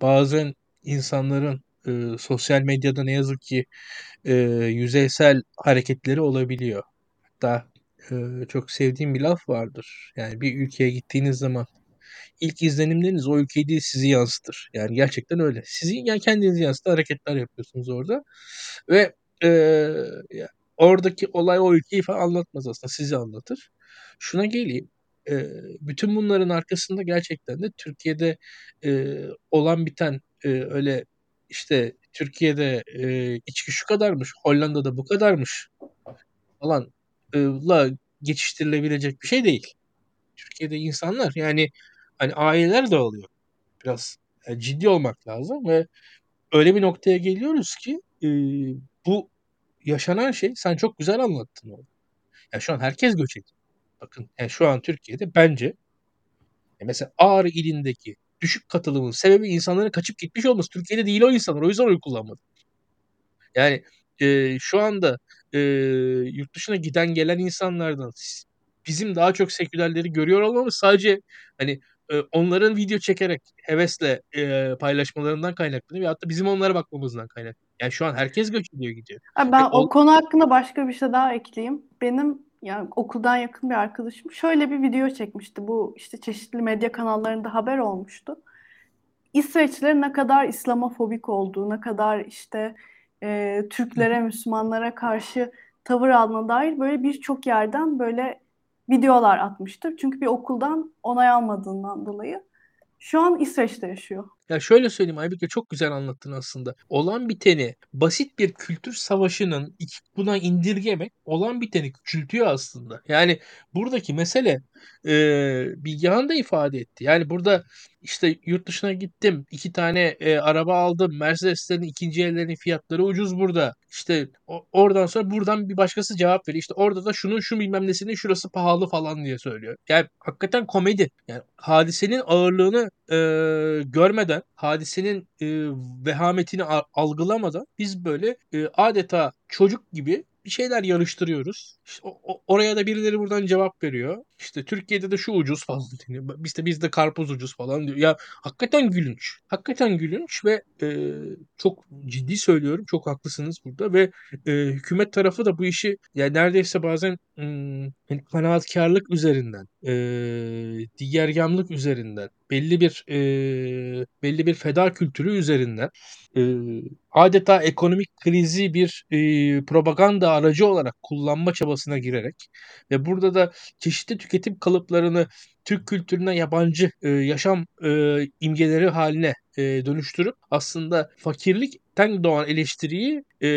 bazen insanların e, sosyal medyada ne yazık ki e, yüzeysel hareketleri olabiliyor. Hatta e, çok sevdiğim bir laf vardır. Yani bir ülkeye gittiğiniz zaman ilk izlenimleriniz o ülkeyi değil sizi yansıtır. Yani gerçekten öyle. Sizi yani kendinizi yansıtan hareketler yapıyorsunuz orada. Ve e, oradaki olay o ülkeyi falan anlatmaz aslında sizi anlatır. Şuna geleyim. E, bütün bunların arkasında gerçekten de Türkiye'de e, olan biten e, öyle işte Türkiye'de e, içki şu kadarmış, Hollanda'da bu kadarmış falan e, la geçiştirilebilecek bir şey değil. Türkiye'de insanlar yani hani aileler dağılıyor. Biraz yani ciddi olmak lazım ve öyle bir noktaya geliyoruz ki e, bu yaşanan şey sen çok güzel anlattın onu. Yani şu an herkes göç ediyor. Bakın yani şu an Türkiye'de bence yani mesela Ağrı ilindeki düşük katılımın sebebi insanların kaçıp gitmiş olması. Türkiye'de değil o insanlar. O yüzden oy kullanmadı. Yani e, şu anda e, yurt dışına giden gelen insanlardan bizim daha çok sekülerleri görüyor olmamız sadece hani e, onların video çekerek hevesle e, paylaşmalarından kaynaklanıyor hatta bizim onlara bakmamızdan kaynaklanıyor. Yani şu an herkes göç ediyor gidiyor. Abi ben e, o, o konu hakkında başka bir şey daha ekleyeyim. Benim yani okuldan yakın bir arkadaşım şöyle bir video çekmişti. Bu işte çeşitli medya kanallarında haber olmuştu. İsveçlilerin ne kadar İslamofobik olduğu, ne kadar işte e, Türklere, Müslümanlara karşı tavır aldığına dair böyle birçok yerden böyle videolar atmıştır. Çünkü bir okuldan onay almadığından dolayı. Şu an İsveç'te yaşıyor. Ya şöyle söyleyeyim Aybüke çok güzel anlattın aslında. Olan biteni basit bir kültür savaşının buna indirgemek olan biteni küçültüyor aslında. Yani buradaki mesele e, Bilgehan da ifade etti. Yani burada işte yurt dışına gittim. iki tane e, araba aldım. Mercedeslerin ikinci ellerinin fiyatları ucuz burada. İşte o, oradan sonra buradan bir başkası cevap veriyor. İşte orada da şunun şu bilmem nesinin şurası pahalı falan diye söylüyor. Yani hakikaten komedi. Yani hadisenin ağırlığını e, görmeden, hadisenin e, vehametini algılamadan biz böyle e, adeta çocuk gibi bir şeyler yarıştırıyoruz. İşte oraya da birileri buradan cevap veriyor. İşte Türkiye'de de şu ucuz falan deniyor. İşte bizde karpuz ucuz falan diyor. Ya hakikaten gülünç. Hakikaten gülünç ve e, çok ciddi söylüyorum. Çok haklısınız burada ve e, hükümet tarafı da bu işi yani neredeyse bazen hmm, hani kanaatkarlık üzerinden, e, diğergamlık üzerinden, belli bir e, belli bir feda kültürü üzerinden e, adeta ekonomik krizi bir e, propaganda aracı olarak kullanma çabasına girerek ve burada da çeşitli tüketim kalıplarını Türk kültürüne yabancı e, yaşam e, imgeleri haline e, dönüştürüp aslında fakirlikten doğan eleştiriyi e,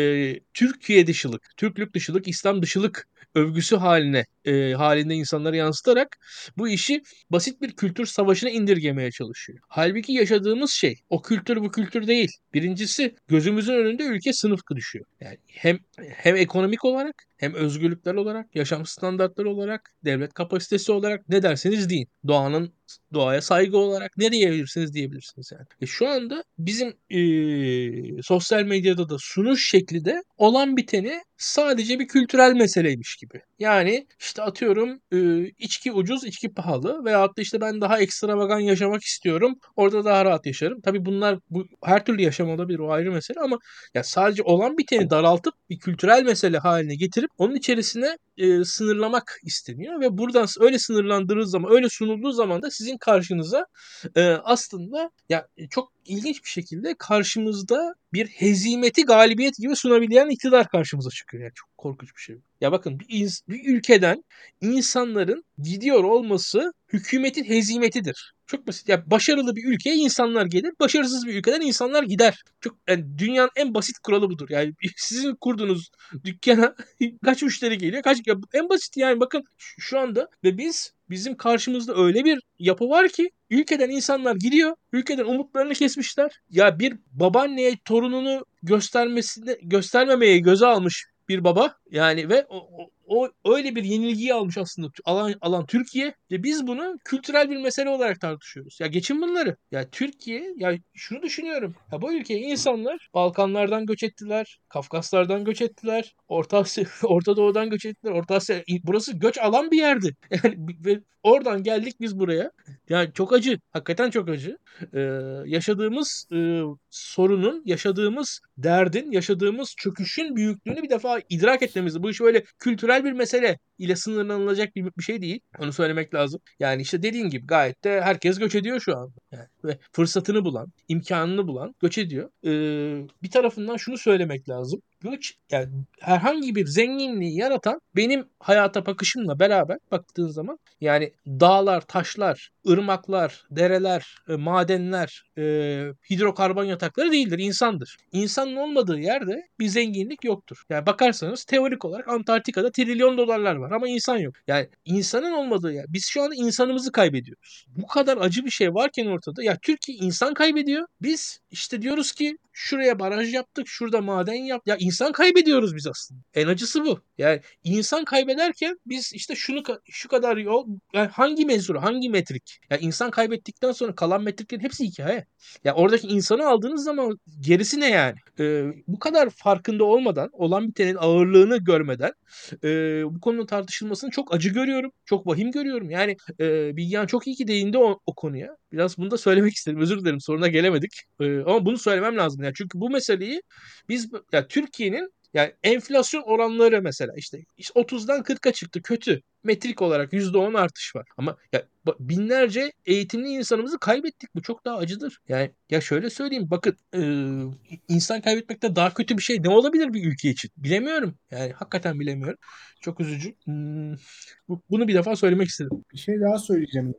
Türkiye dışılık, Türklük dışılık, İslam dışılık övgüsü haline e, halinde insanlara yansıtarak bu işi basit bir kültür savaşına indirgemeye çalışıyor. Halbuki yaşadığımız şey o kültür bu kültür değil. Birincisi gözümüzün önünde ülke sınıf düşüyor. Yani hem hem ekonomik olarak hem özgürlükler olarak, yaşam standartları olarak, devlet kapasitesi olarak ne derseniz deyin. Doğanın doğaya saygı olarak ne diyebilirsiniz diyebilirsiniz yani. E şu anda bizim e, sosyal medyada da sunuş şekli de olan biteni sadece bir kültürel meseleymiş gibi. Yani işte atıyorum e, içki ucuz, içki pahalı veyahut da işte ben daha ekstravagan yaşamak istiyorum. Orada daha rahat yaşarım. Tabii bunlar bu her türlü yaşam olabilir o ayrı mesele ama ya sadece olan biteni daraltıp bir kültürel mesele haline getirip onun içerisine e, sınırlamak isteniyor ve buradan öyle sınırlandırıldığı zaman, öyle sunulduğu zaman da sizin karşınıza e, aslında ya çok ilginç bir şekilde karşımızda bir hezimeti galibiyet gibi sunabilen iktidar karşımıza çıkıyor. Yani çok korkunç bir şey. Ya bakın bir, ins- bir ülkeden insanların gidiyor olması hükümetin hezimetidir. Çok basit. Ya başarılı bir ülkeye insanlar gelir, başarısız bir ülkeden insanlar gider. Çok yani dünyanın en basit kuralı budur. Yani sizin kurduğunuz dükkana kaç müşteri geliyor? Kaç ya en basit yani bakın şu anda ve biz bizim karşımızda öyle bir yapı var ki ülkeden insanlar gidiyor. Ülkeden umutlarını kesmişler. Ya bir babaanneye torununu göstermesini göstermemeye göze almış bir baba yani ve o, o öyle bir yenilgiyi almış aslında alan, alan Türkiye ve biz bunu kültürel bir mesele olarak tartışıyoruz. Ya geçin bunları. Ya Türkiye ya şunu düşünüyorum. Ya bu ülkeye insanlar Balkanlardan göç ettiler, Kafkaslardan göç ettiler, Orta Asya, Orta Doğu'dan göç ettiler. Orta Asya burası göç alan bir yerdi. Yani ve oradan geldik biz buraya. Yani çok acı. Hakikaten çok acı. Ee, yaşadığımız e, sorunun, yaşadığımız derdin, yaşadığımız çöküşün büyüklüğünü bir defa idrak etmemiz. Bu iş böyle kültürel bir mesele ile sınırlanılacak bir, bir şey değil. Onu söylemek lazım. Yani işte dediğin gibi gayet de herkes göç ediyor şu an. Yani ve fırsatını bulan, imkanını bulan göç ediyor. Ee, bir tarafından şunu söylemek lazım. Göç yani herhangi bir zenginliği yaratan benim hayata bakışımla beraber baktığın zaman yani dağlar, taşlar, ırmaklar, dereler, e, madenler, e, hidrokarbon yatakları değildir, insandır. İnsanın olmadığı yerde bir zenginlik yoktur. Yani bakarsanız teorik olarak Antarktika'da trilyon dolarlar var ama insan yok. Yani insanın olmadığı yer. Biz şu anda insanımızı kaybediyoruz. Bu kadar acı bir şey varken ortada ya Türkiye insan kaybediyor. Biz işte diyoruz ki şuraya baraj yaptık, şurada maden yap. Ya insan kaybediyoruz biz aslında. En acısı bu. Yani insan kaybederken biz işte şunu şu kadar yol yani hangi mezuru, hangi metrik? Ya insan kaybettikten sonra kalan metriklerin hepsi hikaye. Ya oradaki insanı aldığınız zaman gerisi ne yani? Ee, bu kadar farkında olmadan, olan bitenin ağırlığını görmeden e, bu konunun tartışılmasını çok acı görüyorum. Çok vahim görüyorum. Yani e, Bilgehan çok iyi ki değindi o, o konuya. Biraz bunu da söylemek istedim. Özür dilerim soruna gelemedik. E, ama bunu söylemem lazım. Yani çünkü bu meseleyi biz ya Türkiye'nin yani enflasyon oranları mesela işte, işte 30'dan 40'a çıktı kötü. Metrik olarak %10 artış var. Ama ya binlerce eğitimli insanımızı kaybettik. Bu çok daha acıdır. Yani ya şöyle söyleyeyim bakın e, insan kaybetmekte daha kötü bir şey ne olabilir bir ülke için? Bilemiyorum. Yani hakikaten bilemiyorum. Çok üzücü. Hmm, bunu bir defa söylemek istedim. Bir şey daha söyleyeceğim.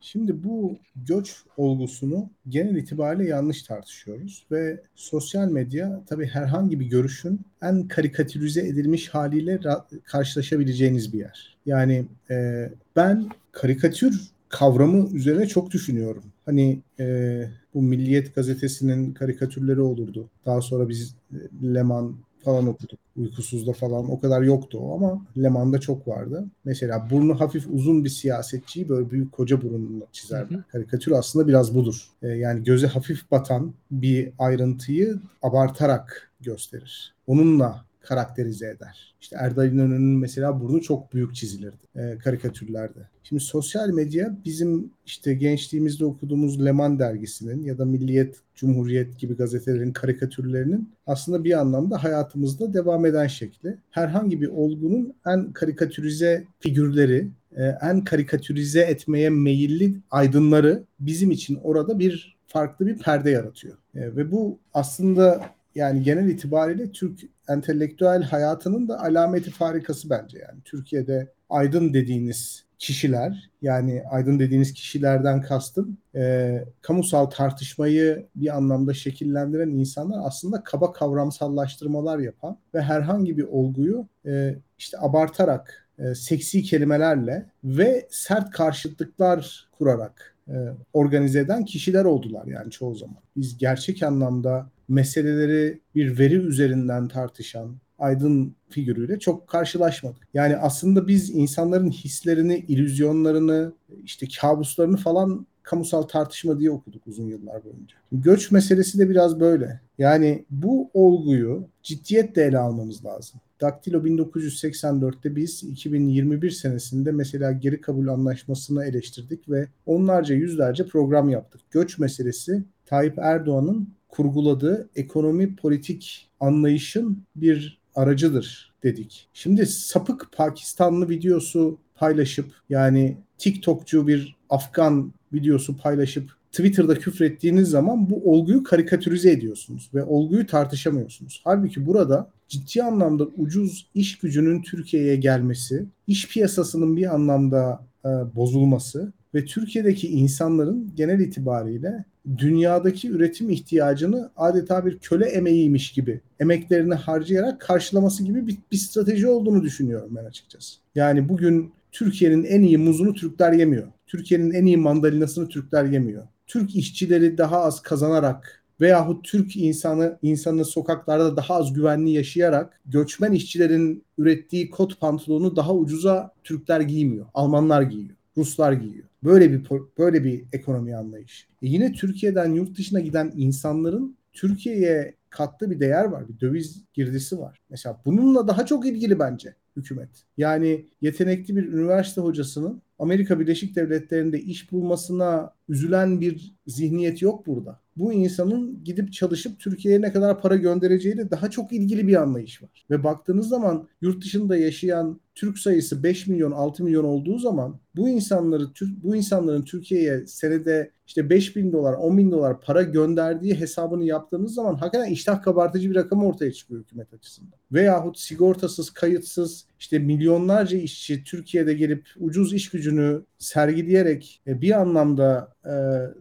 Şimdi bu göç olgusunu genel itibariyle yanlış tartışıyoruz ve sosyal medya tabii herhangi bir görüşün en karikatürize edilmiş haliyle karşılaşabileceğiniz bir yer. Yani e, ben karikatür kavramı üzerine çok düşünüyorum. Hani e, bu Milliyet gazetesinin karikatürleri olurdu. Daha sonra biz e, Leman falan okuduk. Uykusuzda falan o kadar yoktu o ama Leman'da çok vardı. Mesela burnu hafif uzun bir siyasetçiyi böyle büyük koca burunla çizerler. Karikatür aslında biraz budur. Ee, yani göze hafif batan bir ayrıntıyı abartarak gösterir. Onunla karakterize eder. İşte Erdal İnönü'nün mesela burnu çok büyük çizilirdi e, karikatürlerde. Şimdi sosyal medya bizim işte gençliğimizde okuduğumuz Leman dergisinin ya da Milliyet, Cumhuriyet gibi gazetelerin karikatürlerinin aslında bir anlamda hayatımızda devam eden şekli. Herhangi bir olgunun en karikatürize figürleri, e, en karikatürize etmeye meyilli aydınları bizim için orada bir farklı bir perde yaratıyor. E, ve bu aslında yani genel itibariyle Türk entelektüel hayatının da alameti farikası bence yani. Türkiye'de aydın dediğiniz kişiler yani aydın dediğiniz kişilerden kastım e, kamusal tartışmayı bir anlamda şekillendiren insanlar aslında kaba kavramsallaştırmalar yapan ve herhangi bir olguyu e, işte abartarak e, seksi kelimelerle ve sert karşıtlıklar kurarak e, organize eden kişiler oldular yani çoğu zaman. Biz gerçek anlamda meseleleri bir veri üzerinden tartışan aydın figürüyle çok karşılaşmadık. Yani aslında biz insanların hislerini, illüzyonlarını, işte kabuslarını falan kamusal tartışma diye okuduk uzun yıllar boyunca. Göç meselesi de biraz böyle. Yani bu olguyu ciddiyetle ele almamız lazım. Daktilo 1984'te biz 2021 senesinde mesela geri kabul anlaşmasını eleştirdik ve onlarca yüzlerce program yaptık. Göç meselesi Tayyip Erdoğan'ın kurguladığı ekonomi politik anlayışın bir aracıdır dedik. Şimdi sapık Pakistanlı videosu paylaşıp yani TikTokçu bir Afgan videosu paylaşıp Twitter'da küfrettiğiniz zaman bu olguyu karikatürize ediyorsunuz ve olguyu tartışamıyorsunuz. Halbuki burada ciddi anlamda ucuz iş gücünün Türkiye'ye gelmesi, iş piyasasının bir anlamda e, bozulması ve Türkiye'deki insanların genel itibariyle dünyadaki üretim ihtiyacını adeta bir köle emeğiymiş gibi emeklerini harcayarak karşılaması gibi bir, bir strateji olduğunu düşünüyorum ben açıkçası. Yani bugün Türkiye'nin en iyi muzunu Türkler yemiyor. Türkiye'nin en iyi mandalinasını Türkler yemiyor. Türk işçileri daha az kazanarak veyahut Türk insanı insanı sokaklarda daha az güvenli yaşayarak göçmen işçilerin ürettiği kot pantolonu daha ucuza Türkler giymiyor. Almanlar giyiyor. Ruslar giyiyor. Böyle bir böyle bir ekonomi anlayışı. E yine Türkiye'den yurt dışına giden insanların Türkiye'ye kattığı bir değer var. Bir döviz girdisi var. Mesela bununla daha çok ilgili bence hükümet. Yani yetenekli bir üniversite hocasının Amerika Birleşik Devletleri'nde iş bulmasına üzülen bir zihniyet yok burada. Bu insanın gidip çalışıp Türkiye'ye ne kadar para göndereceğiyle daha çok ilgili bir anlayış var. Ve baktığınız zaman yurt dışında yaşayan Türk sayısı 5 milyon 6 milyon olduğu zaman bu insanları bu insanların Türkiye'ye senede işte 5 bin dolar 10 bin dolar para gönderdiği hesabını yaptığınız zaman hakikaten iştah kabartıcı bir rakam ortaya çıkıyor hükümet açısından. Veyahut sigortasız, kayıtsız işte milyonlarca işçi Türkiye'de gelip ucuz iş gücünü sergileyerek e, bir anlamda e,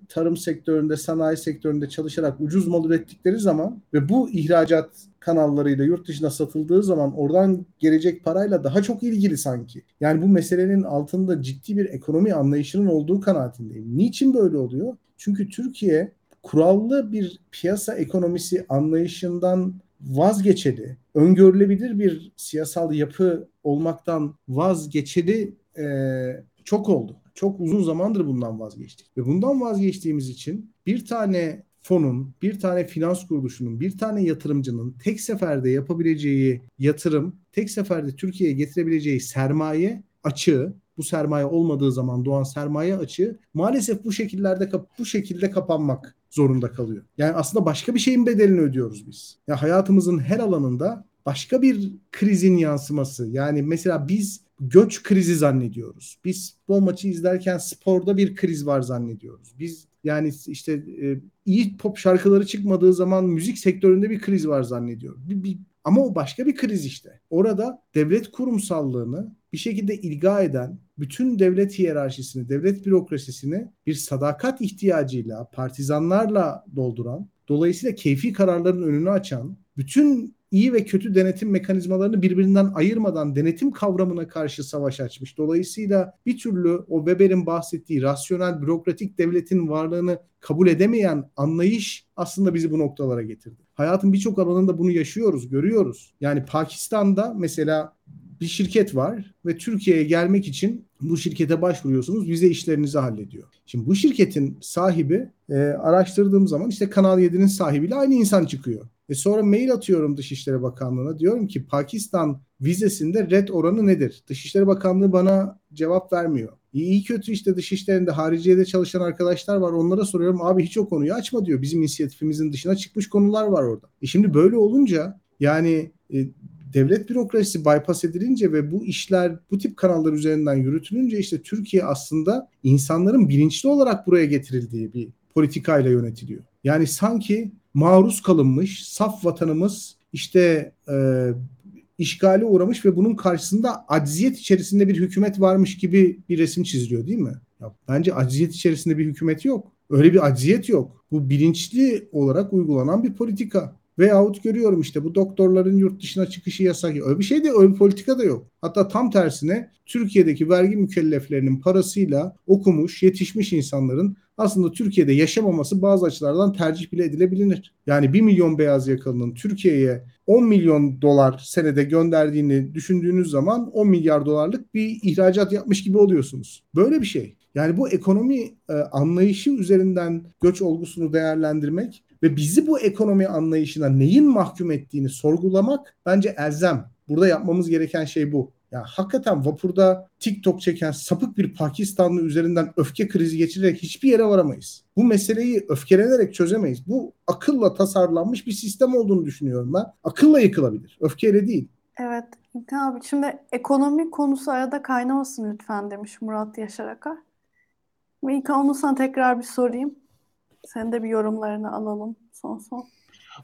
tarım sektöründe, sanayi sektöründe çalışarak ucuz mal ürettikleri zaman ve bu ihracat kanallarıyla yurt dışına satıldığı zaman oradan gelecek parayla daha çok ilgili sanki. Yani bu meselenin altında ciddi bir ekonomi anlayışının olduğu kanaatindeyim. Niçin böyle oluyor? Çünkü Türkiye kurallı bir piyasa ekonomisi anlayışından vazgeçeli, öngörülebilir bir siyasal yapı olmaktan vazgeçeli e, çok oldu. Çok uzun zamandır bundan vazgeçtik. Ve bundan vazgeçtiğimiz için bir tane fonun, bir tane finans kuruluşunun, bir tane yatırımcının tek seferde yapabileceği yatırım, tek seferde Türkiye'ye getirebileceği sermaye açığı, bu sermaye olmadığı zaman doğan sermaye açığı maalesef bu şekillerde bu şekilde kapanmak zorunda kalıyor. Yani aslında başka bir şeyin bedelini ödüyoruz biz. Ya yani hayatımızın her alanında başka bir krizin yansıması. Yani mesela biz göç krizi zannediyoruz. Biz futbol maçı izlerken sporda bir kriz var zannediyoruz. Biz yani işte e, iyi pop şarkıları çıkmadığı zaman müzik sektöründe bir kriz var zannediyor. Bir, bir, ama o başka bir kriz işte. Orada devlet kurumsallığını bir şekilde ilga eden bütün devlet hiyerarşisini, devlet bürokrasisini bir sadakat ihtiyacıyla, partizanlarla dolduran, dolayısıyla keyfi kararların önünü açan, bütün iyi ve kötü denetim mekanizmalarını birbirinden ayırmadan denetim kavramına karşı savaş açmış. Dolayısıyla bir türlü o Weber'in bahsettiği rasyonel bürokratik devletin varlığını kabul edemeyen anlayış aslında bizi bu noktalara getirdi. Hayatın birçok alanında bunu yaşıyoruz, görüyoruz. Yani Pakistan'da mesela bir şirket var ve Türkiye'ye gelmek için bu şirkete başvuruyorsunuz. Vize işlerinizi hallediyor. Şimdi bu şirketin sahibi e, araştırdığım zaman işte Kanal 7'nin sahibiyle aynı insan çıkıyor. E sonra mail atıyorum Dışişleri Bakanlığı'na. Diyorum ki Pakistan vizesinde red oranı nedir? Dışişleri Bakanlığı bana cevap vermiyor. İyi kötü işte dışişlerinde hariciyede çalışan arkadaşlar var. Onlara soruyorum abi hiç o konuyu açma diyor. Bizim inisiyatifimizin dışına çıkmış konular var orada. E şimdi böyle olunca yani e, devlet bürokrasisi bypass edilince ve bu işler bu tip kanallar üzerinden yürütülünce işte Türkiye aslında insanların bilinçli olarak buraya getirildiği bir politikayla yönetiliyor. Yani sanki maruz kalınmış saf vatanımız işte e, işgale uğramış ve bunun karşısında acziyet içerisinde bir hükümet varmış gibi bir resim çiziliyor değil mi? Ya, bence acziyet içerisinde bir hükümet yok. Öyle bir acziyet yok. Bu bilinçli olarak uygulanan bir politika. Veyahut görüyorum işte bu doktorların yurt dışına çıkışı yasak. Öyle bir şey de öyle bir politika da yok. Hatta tam tersine Türkiye'deki vergi mükelleflerinin parasıyla okumuş, yetişmiş insanların aslında Türkiye'de yaşamaması bazı açılardan tercih bile edilebilir. Yani 1 milyon beyaz yakalının Türkiye'ye 10 milyon dolar senede gönderdiğini düşündüğünüz zaman 10 milyar dolarlık bir ihracat yapmış gibi oluyorsunuz. Böyle bir şey. Yani bu ekonomi e, anlayışı üzerinden göç olgusunu değerlendirmek ve bizi bu ekonomi anlayışına neyin mahkum ettiğini sorgulamak bence elzem. Burada yapmamız gereken şey bu. Ya hakikaten vapurda TikTok çeken sapık bir Pakistanlı üzerinden öfke krizi geçirerek hiçbir yere varamayız. Bu meseleyi öfkelenerek çözemeyiz. Bu akılla tasarlanmış bir sistem olduğunu düşünüyorum ben. Akılla yıkılabilir. Öfkeyle değil. Evet. İlkan abi şimdi ekonomi konusu arada kaynamasın lütfen demiş Murat Yaşar Akar. İlkan onu sana tekrar bir sorayım. Sen de bir yorumlarını alalım son son.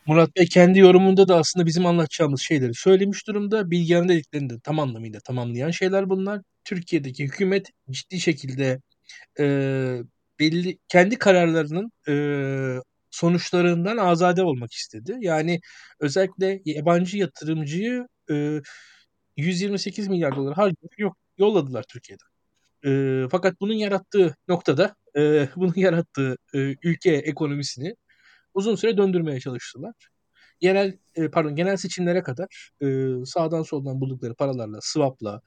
Murat Bey kendi yorumunda da aslında bizim anlatacağımız şeyleri söylemiş durumda. Bilgehan'ın dediklerini de tam anlamıyla tamamlayan şeyler bunlar. Türkiye'deki hükümet ciddi şekilde e, belli kendi kararlarının e, sonuçlarından azade olmak istedi. Yani özellikle yabancı yatırımcıyı e, 128 milyar dolar harcayıp yok yolladılar Türkiye'den. E, fakat bunun yarattığı noktada e, bunun yarattığı e, ülke ekonomisini uzun süre döndürmeye çalıştılar. Yerel e, pardon genel seçimlere kadar e, sağdan soldan buldukları paralarla swapla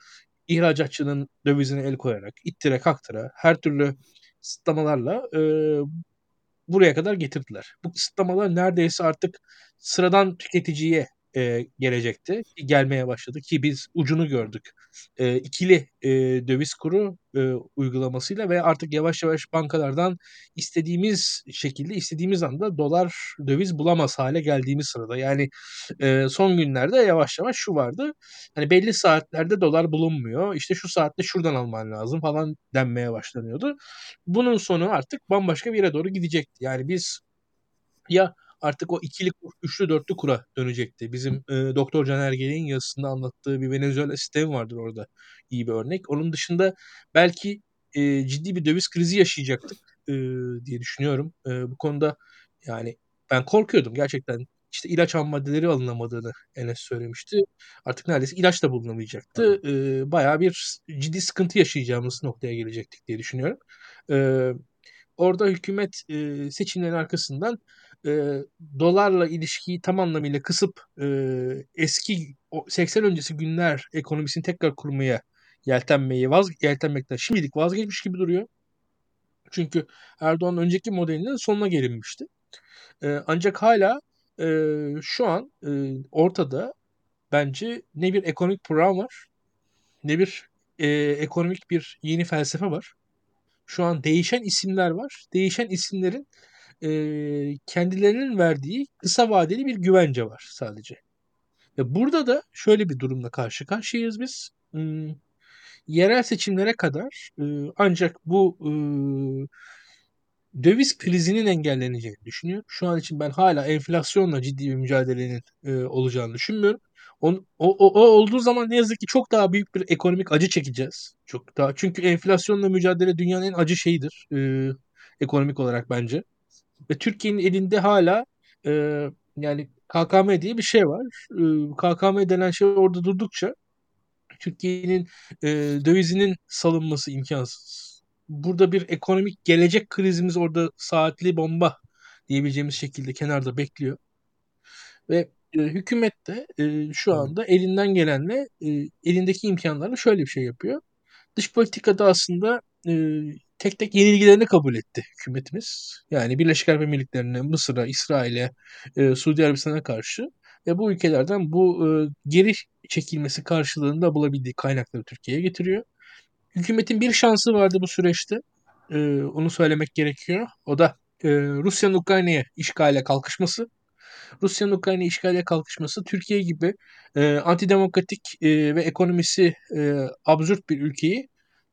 ihracatçının dövizine el koyarak ittire kaktıra her türlü kısıtlamalarla e, buraya kadar getirdiler. Bu kısıtlamalar neredeyse artık sıradan tüketiciye e, gelecekti. Gelmeye başladı ki biz ucunu gördük. E, ikili e, döviz kuru e, uygulamasıyla ve artık yavaş yavaş bankalardan istediğimiz şekilde istediğimiz anda dolar döviz bulamaz hale geldiğimiz sırada. Yani e, son günlerde yavaş yavaş şu vardı. Hani belli saatlerde dolar bulunmuyor. İşte şu saatte şuradan alman lazım falan denmeye başlanıyordu. Bunun sonu artık bambaşka bir yere doğru gidecekti. Yani biz ya artık o ikili kur, üçlü dörtlü kura dönecekti. Bizim e, Doktor Can Ergel'in yazısında anlattığı bir Venezuela sistemi vardır orada iyi bir örnek. Onun dışında belki e, ciddi bir döviz krizi yaşayacaktık e, diye düşünüyorum. E, bu konuda yani ben korkuyordum gerçekten. İşte ilaç ham maddeleri alınamadığını Enes söylemişti. Artık neredeyse ilaç da bulunamayacaktı. E, bayağı bir ciddi sıkıntı yaşayacağımız noktaya gelecektik diye düşünüyorum. E, orada hükümet e, seçimlerin arkasından e, dolarla ilişkiyi tam anlamıyla kısıp e, eski o 80 öncesi günler ekonomisini tekrar kurmaya yeltenmeyi vaz yeltenmekten şimdilik vazgeçmiş gibi duruyor. Çünkü Erdoğan önceki modelinin sonuna gelinmişti. E, ancak hala e, şu an e, ortada bence ne bir ekonomik program var ne bir e, ekonomik bir yeni felsefe var. Şu an değişen isimler var. Değişen isimlerin e, kendilerinin verdiği kısa vadeli bir güvence var sadece. Ve burada da şöyle bir durumla karşı karşıyayız biz. Hmm, yerel seçimlere kadar e, ancak bu e, döviz krizinin engelleneceğini düşünüyorum. Şu an için ben hala enflasyonla ciddi bir mücadelenin e, olacağını düşünmüyorum. O, o, o olduğu zaman ne yazık ki çok daha büyük bir ekonomik acı çekeceğiz. Çok daha çünkü enflasyonla mücadele dünyanın en acı şeyidir e, ekonomik olarak bence. Ve Türkiye'nin elinde hala e, yani KKM diye bir şey var. E, KKM denen şey orada durdukça Türkiye'nin e, dövizinin salınması imkansız. Burada bir ekonomik gelecek krizimiz orada saatli bomba diyebileceğimiz şekilde kenarda bekliyor. Ve e, hükümet de e, şu anda elinden gelenle e, elindeki imkanlarla şöyle bir şey yapıyor. Dış politikada aslında e, tek tek yenilgilerini kabul etti hükümetimiz. Yani Birleşik Arap Emirlikleri'ne, Mısır'a, İsrail'e, e, Suudi Arabistan'a karşı ve bu ülkelerden bu e, geri çekilmesi karşılığında bulabildiği kaynakları Türkiye'ye getiriyor. Hükümetin bir şansı vardı bu süreçte. E, onu söylemek gerekiyor. O da e, Rusya'nın Ukrayna'ya işgale kalkışması. Rusya'nın Ukrayna işgale kalkışması Türkiye gibi e, antidemokratik e, ve ekonomisi e, absürt bir ülkeyi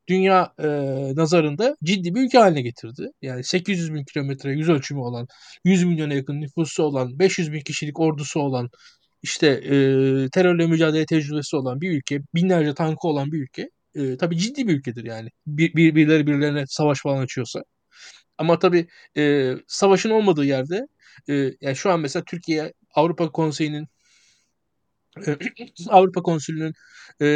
dünya e, nazarında ciddi bir ülke haline getirdi. Yani 800 bin kilometre yüz ölçümü olan, 100 milyona yakın nüfusu olan, 500 bin kişilik ordusu olan, işte e, terörle mücadele tecrübesi olan bir ülke, binlerce tankı olan bir ülke. E, tabii ciddi bir ülkedir yani. Bir, bir, birileri birilerine savaş falan açıyorsa. Ama tabii e, savaşın olmadığı yerde e, yani şu an mesela Türkiye Avrupa Konseyi'nin e, Avrupa Konsülü'nün e,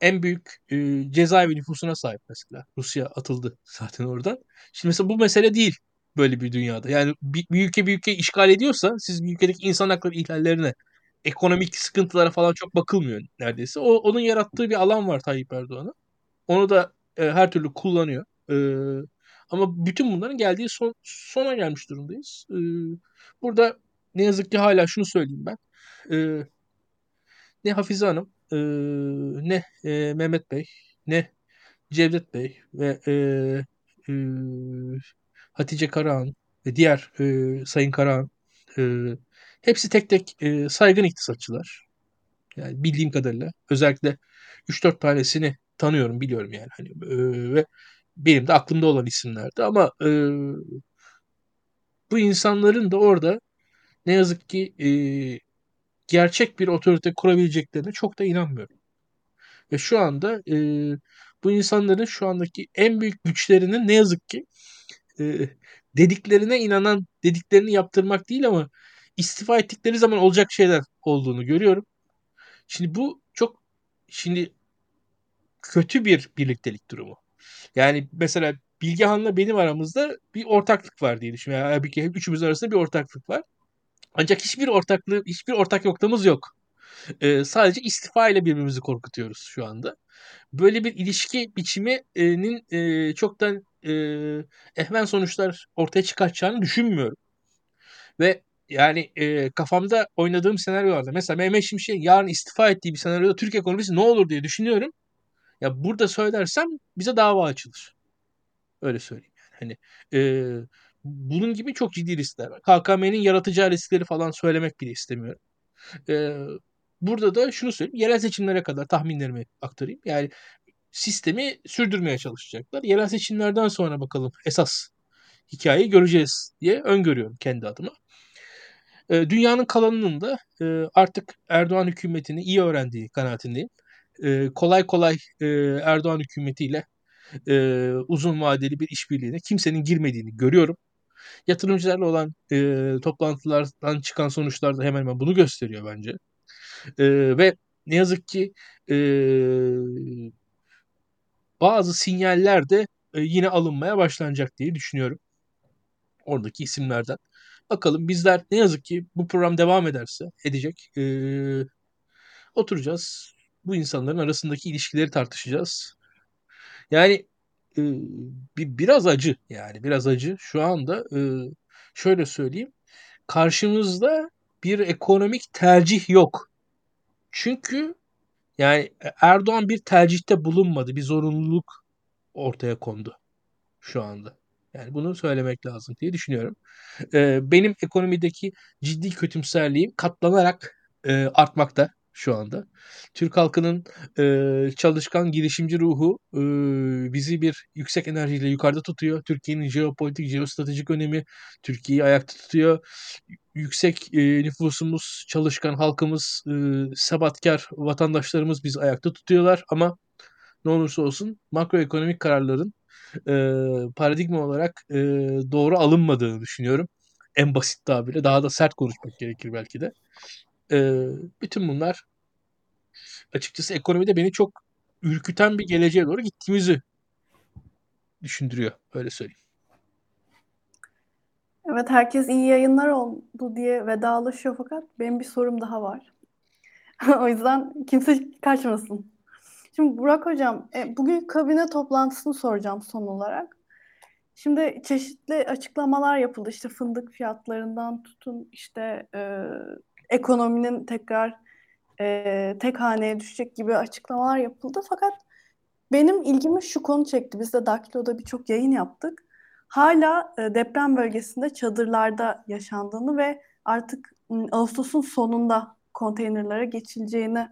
en büyük e, cezaevi nüfusuna sahip mesela. Rusya atıldı zaten oradan. Şimdi mesela bu mesele değil böyle bir dünyada. Yani bir, bir ülke bir ülke işgal ediyorsa siz bir ülkedeki insan hakları ihlallerine, ekonomik sıkıntılara falan çok bakılmıyor neredeyse. O onun yarattığı bir alan var Tayyip Erdoğan'a. Onu da e, her türlü kullanıyor. E, ama bütün bunların geldiği son sona gelmiş durumdayız. E, burada ne yazık ki hala şunu söyleyeyim ben. E, ne Hafize Hanım, e, ne e, Mehmet Bey, ne Cevdet Bey ve e, e, Hatice Karahan ve diğer e, Sayın Karahan e, hepsi tek tek e, saygın iktisatçılar. Yani bildiğim kadarıyla özellikle 3-4 tanesini tanıyorum, biliyorum yani. Hani, e, ve benim de aklımda olan isimlerdi ama e, bu insanların da orada ne yazık ki e, gerçek bir otorite kurabileceklerine çok da inanmıyorum. Ve şu anda e, bu insanların şu andaki en büyük güçlerinin ne yazık ki e, dediklerine inanan, dediklerini yaptırmak değil ama istifa ettikleri zaman olacak şeyler olduğunu görüyorum. Şimdi bu çok şimdi kötü bir birliktelik durumu. Yani mesela Bilgehan'la benim aramızda bir ortaklık var diye düşünüyorum. Yani bir üçümüz arasında bir ortaklık var. Ancak hiçbir ortaklığı, hiçbir ortak noktamız yok. Ee, sadece istifa ile birbirimizi korkutuyoruz şu anda. Böyle bir ilişki biçiminin e, çoktan e, ehmen sonuçlar ortaya çıkartacağını düşünmüyorum. Ve yani e, kafamda oynadığım senaryolarda mesela Mehmet Şimşek'in yarın istifa ettiği bir senaryoda Türk ekonomisi ne olur diye düşünüyorum. Ya burada söylersem bize dava açılır. Öyle söyleyeyim. Yani. Hani e, bunun gibi çok ciddi riskler var. KKM'nin yaratacağı riskleri falan söylemek bile istemiyorum. E, burada da şunu söyleyeyim. Yerel seçimlere kadar tahminlerimi aktarayım. Yani sistemi sürdürmeye çalışacaklar. Yerel seçimlerden sonra bakalım esas hikayeyi göreceğiz diye öngörüyorum kendi adıma. E, dünyanın kalanının da e, artık Erdoğan hükümetini iyi öğrendiği kanaatindeyim. E, kolay kolay e, Erdoğan hükümetiyle e, uzun vadeli bir işbirliğine kimsenin girmediğini görüyorum. Yatırımcılarla olan e, toplantılardan çıkan sonuçlar da hemen hemen bunu gösteriyor bence. E, ve ne yazık ki e, bazı sinyaller de e, yine alınmaya başlanacak diye düşünüyorum. Oradaki isimlerden. Bakalım bizler ne yazık ki bu program devam ederse edecek. E, oturacağız. Bu insanların arasındaki ilişkileri tartışacağız. Yani e, bir biraz acı yani biraz acı. Şu anda e, şöyle söyleyeyim. Karşımızda bir ekonomik tercih yok. Çünkü yani Erdoğan bir tercihte bulunmadı. Bir zorunluluk ortaya kondu şu anda. Yani bunu söylemek lazım diye düşünüyorum. Ee, benim ekonomideki ciddi kötümserliğim katlanarak e, artmakta şu anda. Türk halkının e, çalışkan girişimci ruhu e, bizi bir yüksek enerjiyle yukarıda tutuyor. Türkiye'nin jeopolitik, jeostratejik önemi Türkiye'yi ayakta tutuyor. Yüksek e, nüfusumuz, çalışkan halkımız, e, sebatkar vatandaşlarımız bizi ayakta tutuyorlar ama ne olursa olsun makroekonomik kararların e, paradigma olarak e, doğru alınmadığını düşünüyorum. En basit tabirle daha da sert konuşmak gerekir belki de. E, bütün bunlar açıkçası ekonomide beni çok ürküten bir geleceğe doğru gittiğimizi düşündürüyor. Öyle söyleyeyim. Evet herkes iyi yayınlar oldu diye vedalaşıyor fakat benim bir sorum daha var. o yüzden kimse kaçmasın. Şimdi Burak Hocam, e, bugün kabine toplantısını soracağım son olarak. Şimdi çeşitli açıklamalar yapıldı. İşte fındık fiyatlarından tutun işte e, ekonominin tekrar e, tek haneye düşecek gibi açıklamalar yapıldı. Fakat benim ilgimi şu konu çekti. Biz de Daktilo'da birçok yayın yaptık. Hala e, deprem bölgesinde çadırlarda yaşandığını ve artık Ağustos'un sonunda konteynerlara geçileceğini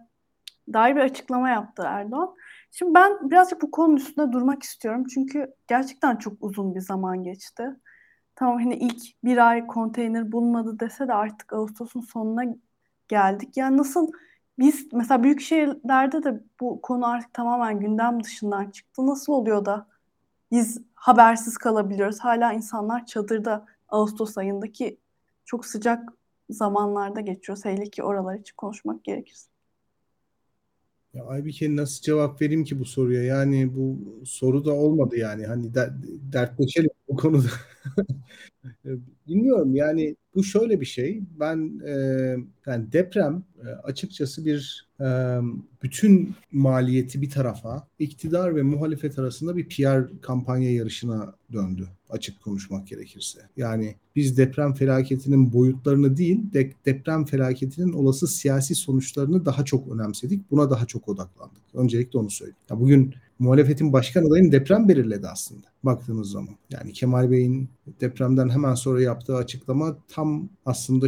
dair bir açıklama yaptı Erdoğan. Şimdi ben birazcık bu konunun üstünde durmak istiyorum. Çünkü gerçekten çok uzun bir zaman geçti. Tamam hani ilk bir ay konteyner bulunmadı dese de artık Ağustos'un sonuna geldik. Yani nasıl biz mesela büyük şehirlerde de bu konu artık tamamen gündem dışından çıktı. Nasıl oluyor da biz habersiz kalabiliyoruz? Hala insanlar çadırda Ağustos ayındaki çok sıcak zamanlarda geçiyor. Hele ki oralar için konuşmak gerekirse. Ya Aybike nasıl cevap vereyim ki bu soruya? Yani bu soru da olmadı yani. Hani der, dertleşelim bu konuda. Bilmiyorum yani bu şöyle bir şey. Ben e, yani deprem e, açıkçası bir e, bütün maliyeti bir tarafa iktidar ve muhalefet arasında bir PR kampanya yarışına döndü açık konuşmak gerekirse. Yani biz deprem felaketinin boyutlarını değil de deprem felaketinin olası siyasi sonuçlarını daha çok önemsedik. Buna daha çok odaklandık. Öncelikle onu söyleyeyim. Ya bugün muhalefetin başkan adayını deprem belirledi aslında baktığınız zaman. Yani Kemal Bey'in depremden hemen sonra yaptığı açıklama tam aslında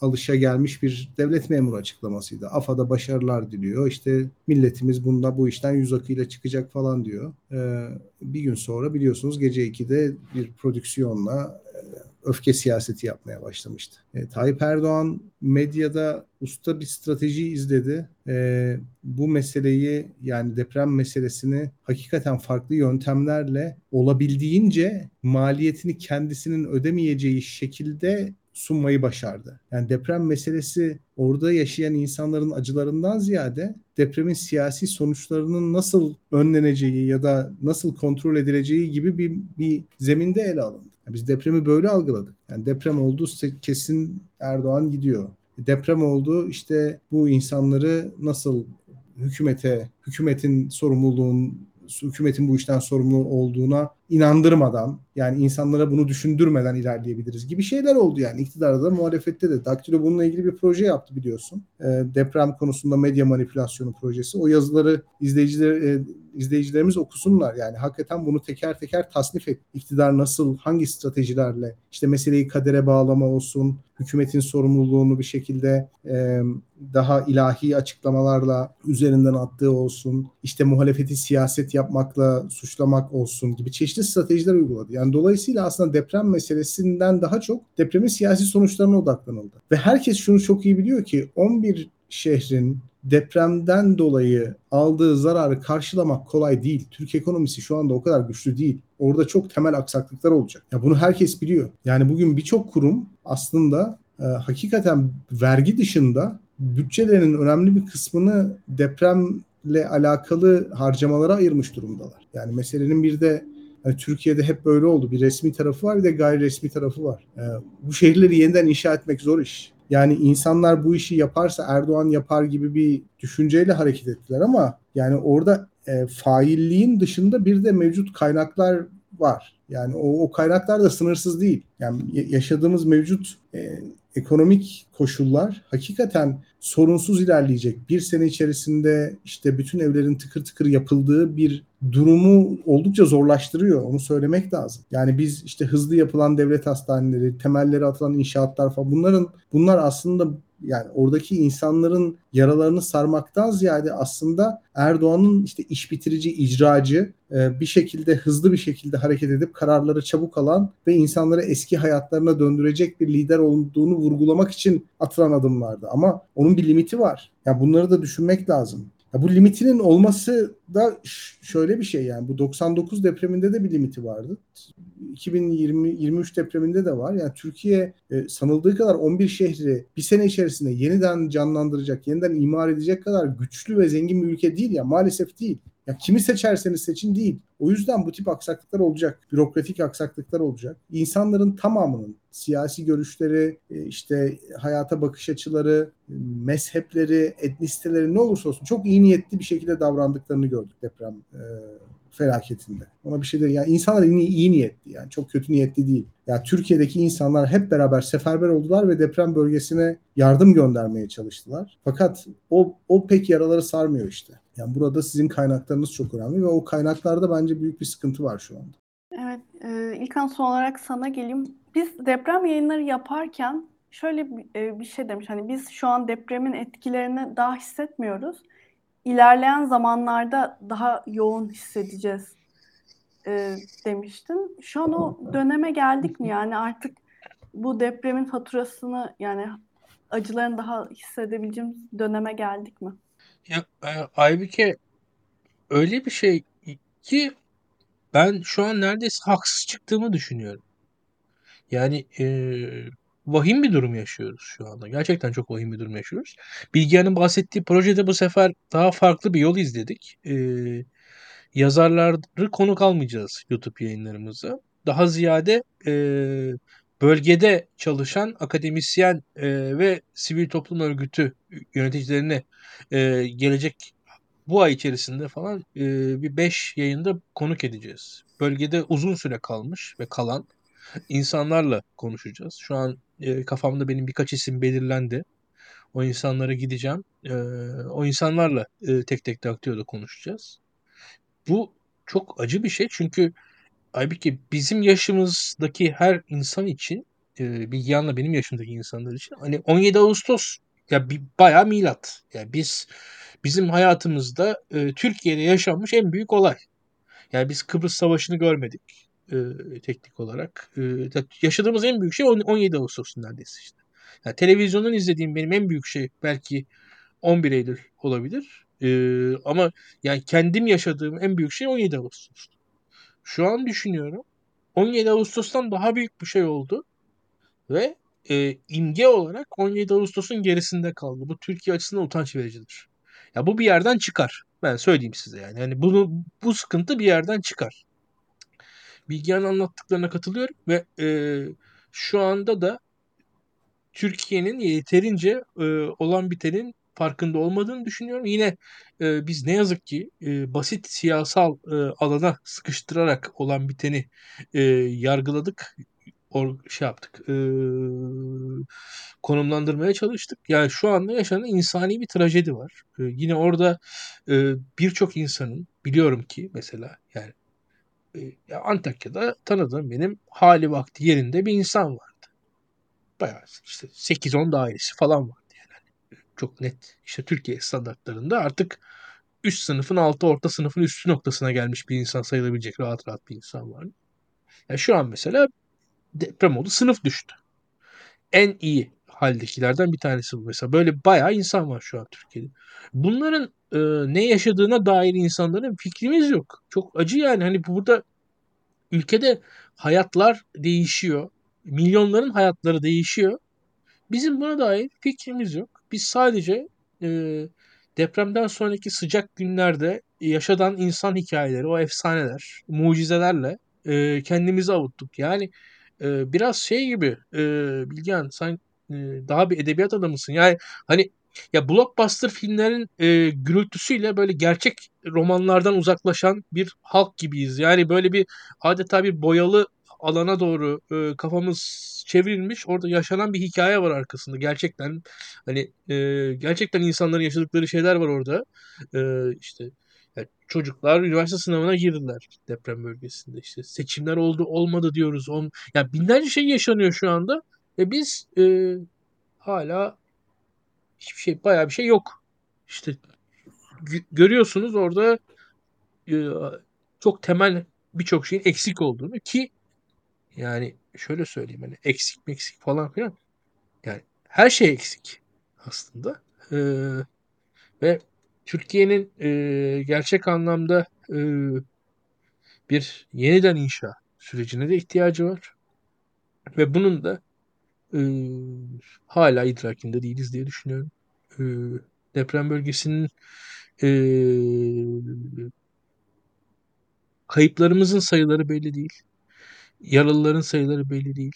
alışa gelmiş bir devlet memuru açıklamasıydı. AFA'da başarılar diliyor. İşte milletimiz bunda bu işten yüz akıyla çıkacak falan diyor. Ee, bir gün sonra biliyorsunuz gece 2'de bir prodüksiyonla e, öfke siyaseti yapmaya başlamıştı. E, Tayyip Erdoğan medyada usta bir strateji izledi. E, bu meseleyi yani deprem meselesini hakikaten farklı yöntemlerle olabildiğince maliyetini kendisinin ödemeyeceği şekilde sunmayı başardı. Yani deprem meselesi orada yaşayan insanların acılarından ziyade depremin siyasi sonuçlarının nasıl önleneceği ya da nasıl kontrol edileceği gibi bir, bir zeminde ele alındı. Yani biz depremi böyle algıladık. Yani deprem oldu kesin Erdoğan gidiyor. Deprem oldu işte bu insanları nasıl hükümete, hükümetin sorumluluğun hükümetin bu işten sorumlu olduğuna inandırmadan yani insanlara bunu düşündürmeden ilerleyebiliriz gibi şeyler oldu yani iktidarda da muhalefette de. Daktilo bununla ilgili bir proje yaptı biliyorsun. E, deprem konusunda medya manipülasyonu projesi. O yazıları izleyiciler e, izleyicilerimiz okusunlar. Yani hakikaten bunu teker teker tasnif et. İktidar nasıl, hangi stratejilerle işte meseleyi kadere bağlama olsun, hükümetin sorumluluğunu bir şekilde e, daha ilahi açıklamalarla üzerinden attığı olsun, işte muhalefeti siyaset yapmakla suçlamak olsun gibi çeşitli stratejiler uyguladı. Yani dolayısıyla aslında deprem meselesinden daha çok depremin siyasi sonuçlarına odaklanıldı. Ve herkes şunu çok iyi biliyor ki 11 şehrin depremden dolayı aldığı zararı karşılamak kolay değil. Türk ekonomisi şu anda o kadar güçlü değil. Orada çok temel aksaklıklar olacak. Ya bunu herkes biliyor. Yani bugün birçok kurum aslında e, hakikaten vergi dışında bütçelerinin önemli bir kısmını depremle alakalı harcamalara ayırmış durumdalar. Yani meselenin bir de Türkiye'de hep böyle oldu. Bir resmi tarafı var bir de gayri resmi tarafı var. Ee, bu şehirleri yeniden inşa etmek zor iş. Yani insanlar bu işi yaparsa Erdoğan yapar gibi bir düşünceyle hareket ettiler ama yani orada e, failliğin dışında bir de mevcut kaynaklar var. Yani o, o kaynaklar da sınırsız değil. Yani yaşadığımız mevcut e, ekonomik koşullar hakikaten sorunsuz ilerleyecek. Bir sene içerisinde işte bütün evlerin tıkır tıkır yapıldığı bir durumu oldukça zorlaştırıyor. Onu söylemek lazım. Yani biz işte hızlı yapılan devlet hastaneleri, temelleri atılan inşaatlar falan bunların bunlar aslında yani oradaki insanların yaralarını sarmaktan ziyade aslında Erdoğan'ın işte iş bitirici, icracı e, bir şekilde hızlı bir şekilde hareket edip kararları çabuk alan ve insanları eski hayatlarına döndürecek bir lider olduğunu vurgulamak için atılan adımlardı. Ama onun bir limiti var. Ya yani bunları da düşünmek lazım. Ya bu limitinin olması da şöyle bir şey yani bu 99 depreminde de bir limiti vardı. 2020 23 depreminde de var. Yani Türkiye e, sanıldığı kadar 11 şehri bir sene içerisinde yeniden canlandıracak, yeniden imar edecek kadar güçlü ve zengin bir ülke değil ya maalesef değil. Ya kimi seçerseniz seçin değil. O yüzden bu tip aksaklıklar olacak. Bürokratik aksaklıklar olacak. İnsanların tamamının siyasi görüşleri, e, işte hayata bakış açıları, mezhepleri, etnisiteleri ne olursa olsun çok iyi niyetli bir şekilde davrandıklarını gördük deprem e, felaketinde. Ona bir şey değil. Yani insanlar iyi, iyi niyetli yani çok kötü niyetli değil. Yani Türkiye'deki insanlar hep beraber seferber oldular ve deprem bölgesine yardım göndermeye çalıştılar. Fakat o o pek yaraları sarmıyor işte. Yani burada sizin kaynaklarınız çok önemli ve o kaynaklarda bence büyük bir sıkıntı var şu anda. Evet, e, İlkan son olarak sana geleyim. Biz deprem yayınları yaparken şöyle bir, e, şey demiş. Hani biz şu an depremin etkilerini daha hissetmiyoruz ilerleyen zamanlarda daha yoğun hissedeceğiz e, demiştin. Şu an o döneme geldik mi? Yani artık bu depremin faturasını yani acılarını daha hissedebileceğimiz döneme geldik mi? Ya e, Aybike öyle bir şey ki ben şu an neredeyse haksız çıktığımı düşünüyorum. Yani e, vahim bir durum yaşıyoruz şu anda. Gerçekten çok vahim bir durum yaşıyoruz. Bilgehan'ın bahsettiği projede bu sefer daha farklı bir yol izledik. Ee, yazarları konuk almayacağız YouTube yayınlarımıza. Daha ziyade e, bölgede çalışan akademisyen e, ve sivil toplum örgütü yöneticilerine e, gelecek bu ay içerisinde falan e, bir 5 yayında konuk edeceğiz. Bölgede uzun süre kalmış ve kalan insanlarla konuşacağız. Şu an e, kafamda benim birkaç isim belirlendi. O insanlara gideceğim. E, o insanlarla e, tek tek Daktio'da konuşacağız. Bu çok acı bir şey çünkü Aybüke bizim yaşımızdaki her insan için e, Bilgehan'la benim yaşımdaki insanlar için hani 17 Ağustos ya bir bayağı milat. Yani biz bizim hayatımızda e, Türkiye'de yaşanmış en büyük olay. Yani biz Kıbrıs Savaşı'nı görmedik e, teknik olarak. E, yaşadığımız en büyük şey 17 Ağustos neredeyse işte. Yani televizyondan izlediğim benim en büyük şey belki 11 Eylül olabilir. E, ama yani kendim yaşadığım en büyük şey 17 Ağustos. Şu an düşünüyorum. 17 Ağustos'tan daha büyük bir şey oldu. Ve e, imge olarak 17 Ağustos'un gerisinde kaldı. Bu Türkiye açısından utanç vericidir. Ya bu bir yerden çıkar. Ben söyleyeyim size yani. Yani bunu bu sıkıntı bir yerden çıkar. Bilgehan'ın anlattıklarına katılıyorum ve e, şu anda da Türkiye'nin yeterince e, olan bitenin farkında olmadığını düşünüyorum. Yine e, biz ne yazık ki e, basit siyasal e, alana sıkıştırarak olan biteni e, yargıladık, or, şey yaptık, e, konumlandırmaya çalıştık. Yani şu anda yaşanan insani bir trajedi var. E, yine orada e, birçok insanın biliyorum ki mesela yani e, Antakya'da tanıdığım benim hali vakti yerinde bir insan vardı. Bayağı işte 8-10 dairesi falan vardı yani. Çok net işte Türkiye standartlarında artık üst sınıfın altı orta sınıfın üstü noktasına gelmiş bir insan sayılabilecek rahat rahat bir insan var. Yani şu an mesela deprem oldu sınıf düştü. En iyi haldekilerden bir tanesi bu mesela. Böyle bayağı insan var şu an Türkiye'de. Bunların e, ne yaşadığına dair insanların fikrimiz yok. Çok acı yani. Hani burada ülkede hayatlar değişiyor. Milyonların hayatları değişiyor. Bizim buna dair fikrimiz yok. Biz sadece e, depremden sonraki sıcak günlerde yaşadan insan hikayeleri, o efsaneler, mucizelerle e, kendimizi avuttuk. Yani e, biraz şey gibi e, Bilgehan sen e, daha bir edebiyat adamısın. Yani hani ya blockbuster filmlerin e, gürültüsüyle böyle gerçek romanlardan uzaklaşan bir halk gibiyiz. Yani böyle bir adeta bir boyalı alana doğru e, kafamız çevrilmiş. Orada yaşanan bir hikaye var arkasında. Gerçekten hani e, gerçekten insanların yaşadıkları şeyler var orada. E, işte yani çocuklar üniversite sınavına girdiler deprem bölgesinde. İşte seçimler oldu olmadı diyoruz. On, yani binlerce şey yaşanıyor şu anda. Ve biz e, hala hiçbir şey bayağı bir şey yok. İşte görüyorsunuz orada e, çok temel birçok şeyin eksik olduğunu ki yani şöyle söyleyeyim hani eksik eksik falan filan yani her şey eksik aslında ee, ve Türkiye'nin e, gerçek anlamda e, bir yeniden inşa sürecine de ihtiyacı var ve bunun da e, hala idrakinde değiliz diye düşünüyorum. E, deprem bölgesinin e, kayıplarımızın sayıları belli değil. Yaralıların sayıları belli değil.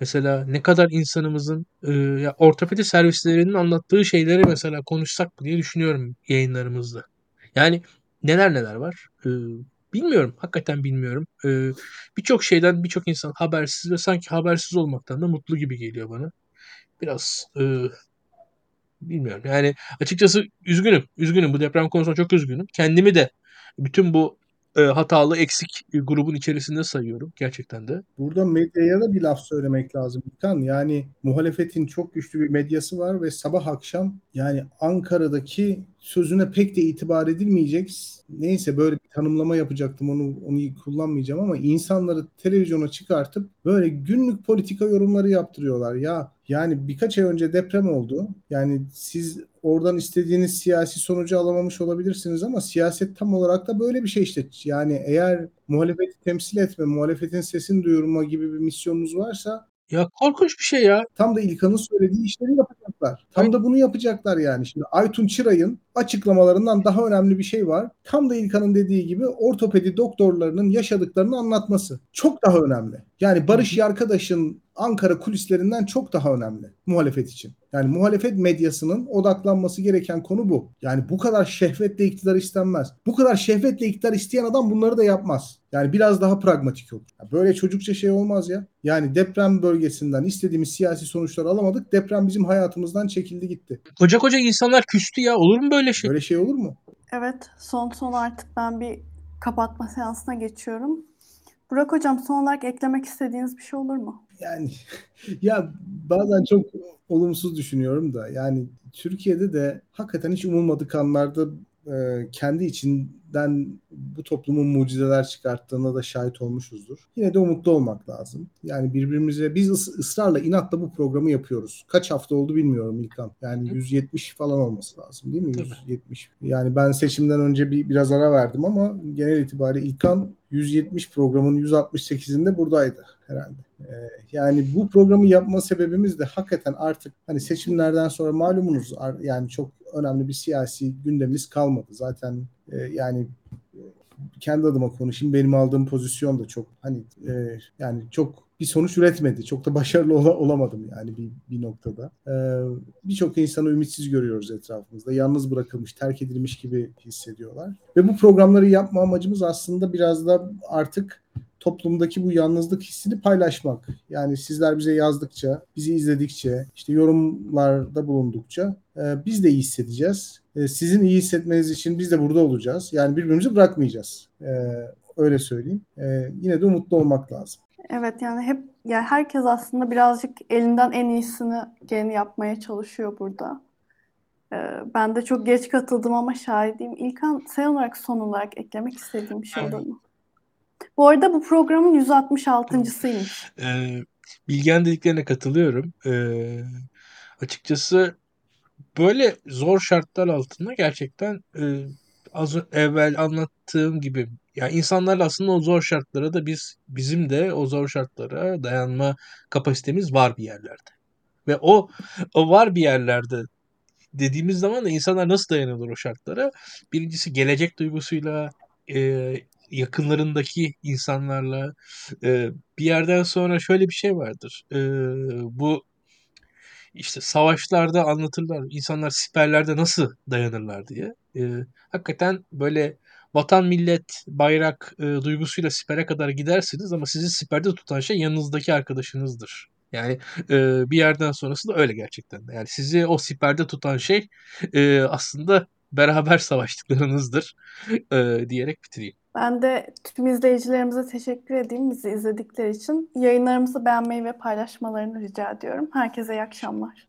Mesela ne kadar insanımızın e, ya ortopedi servislerinin anlattığı şeyleri mesela konuşsak diye düşünüyorum yayınlarımızda. Yani neler neler var. E, bilmiyorum. Hakikaten bilmiyorum. E, birçok şeyden birçok insan habersiz ve sanki habersiz olmaktan da mutlu gibi geliyor bana. Biraz e, bilmiyorum. Yani açıkçası üzgünüm. Üzgünüm. Bu deprem konusunda çok üzgünüm. Kendimi de bütün bu e, hatalı eksik grubun içerisinde sayıyorum gerçekten de. Burada medyaya da bir laf söylemek lazım. Kan yani muhalefetin çok güçlü bir medyası var ve sabah akşam yani Ankara'daki sözüne pek de itibar edilmeyecek. Neyse böyle tanımlama yapacaktım onu onu kullanmayacağım ama insanları televizyona çıkartıp böyle günlük politika yorumları yaptırıyorlar. Ya yani birkaç ay önce deprem oldu. Yani siz oradan istediğiniz siyasi sonucu alamamış olabilirsiniz ama siyaset tam olarak da böyle bir şey işte. Yani eğer muhalefeti temsil etme, muhalefetin sesini duyurma gibi bir misyonunuz varsa ya korkunç bir şey ya. Tam da İlkan'ın söylediği işleri yapacaklar. Tam da bunu yapacaklar yani. Şimdi Aytun Çıray'ın açıklamalarından daha önemli bir şey var. Tam da İlkan'ın dediği gibi ortopedi doktorlarının yaşadıklarını anlatması. Çok daha önemli. Yani Barış Yarkadaş'ın Ankara kulislerinden çok daha önemli muhalefet için. Yani muhalefet medyasının odaklanması gereken konu bu. Yani bu kadar şehvetle iktidar istenmez. Bu kadar şehvetle iktidar isteyen adam bunları da yapmaz. Yani biraz daha pragmatik olur. Böyle çocukça şey olmaz ya. Yani deprem bölgesinden istediğimiz siyasi sonuçları alamadık. Deprem bizim hayatımızdan çekildi gitti. Koca koca insanlar küstü ya. Olur mu böyle şey? Böyle şey olur mu? Evet. Son son artık ben bir kapatma seansına geçiyorum. Burak Hocam son olarak eklemek istediğiniz bir şey olur mu? Yani ya bazen çok olumsuz düşünüyorum da yani Türkiye'de de hakikaten hiç umulmadık anlarda e, kendi içinden bu toplumun mucizeler çıkarttığına da şahit olmuşuzdur. Yine de umutlu olmak lazım. Yani birbirimize biz ısrarla inatla bu programı yapıyoruz. Kaç hafta oldu bilmiyorum İlkan. Yani 170 falan olması lazım değil mi? Tabii. 170. Yani ben seçimden önce bir biraz ara verdim ama genel itibariyle İlkan 170 programın 168'inde buradaydı herhalde. Ee, yani bu programı yapma sebebimiz de hakikaten artık hani seçimlerden sonra malumunuz yani çok önemli bir siyasi gündemimiz kalmadı. Zaten e, yani kendi adıma konuşayım benim aldığım pozisyon da çok hani e, yani çok bir sonuç üretmedi. Çok da başarılı ol- olamadım yani bir, bir noktada. Ee, Birçok insanı ümitsiz görüyoruz etrafımızda. Yalnız bırakılmış, terk edilmiş gibi hissediyorlar. Ve bu programları yapma amacımız aslında biraz da artık toplumdaki bu yalnızlık hissini paylaşmak. Yani sizler bize yazdıkça, bizi izledikçe, işte yorumlarda bulundukça e, biz de iyi hissedeceğiz. E, sizin iyi hissetmeniz için biz de burada olacağız. Yani birbirimizi bırakmayacağız. E, öyle söyleyeyim. E, yine de umutlu olmak lazım. Evet yani hep yani herkes aslında birazcık elinden en iyisini geleni yapmaya çalışıyor burada. Ee, ben de çok geç katıldım ama şahidiyim. İlkan sen olarak son olarak eklemek istediğim bir şey olur mu? Bu arada bu programın 166.sıymış. Ee, Bilgen dediklerine katılıyorum. Ee, açıkçası böyle zor şartlar altında gerçekten e, az evvel anlattığım gibi yani insanlarla aslında o zor şartlara da biz bizim de o zor şartlara dayanma kapasitemiz var bir yerlerde. Ve o o var bir yerlerde dediğimiz zaman da insanlar nasıl dayanırlar o şartlara? Birincisi gelecek duygusuyla, e, yakınlarındaki insanlarla e, bir yerden sonra şöyle bir şey vardır. E, bu işte savaşlarda anlatırlar insanlar siperlerde nasıl dayanırlar diye. E, hakikaten böyle vatan millet bayrak e, duygusuyla sipere kadar gidersiniz ama sizi siperde tutan şey yanınızdaki arkadaşınızdır. Yani e, bir yerden sonrası da öyle gerçekten. Yani sizi o siperde tutan şey e, aslında beraber savaştıklarınızdır e, diyerek bitireyim. Ben de tüm izleyicilerimize teşekkür edeyim bizi izledikleri için. Yayınlarımızı beğenmeyi ve paylaşmalarını rica ediyorum. Herkese iyi akşamlar.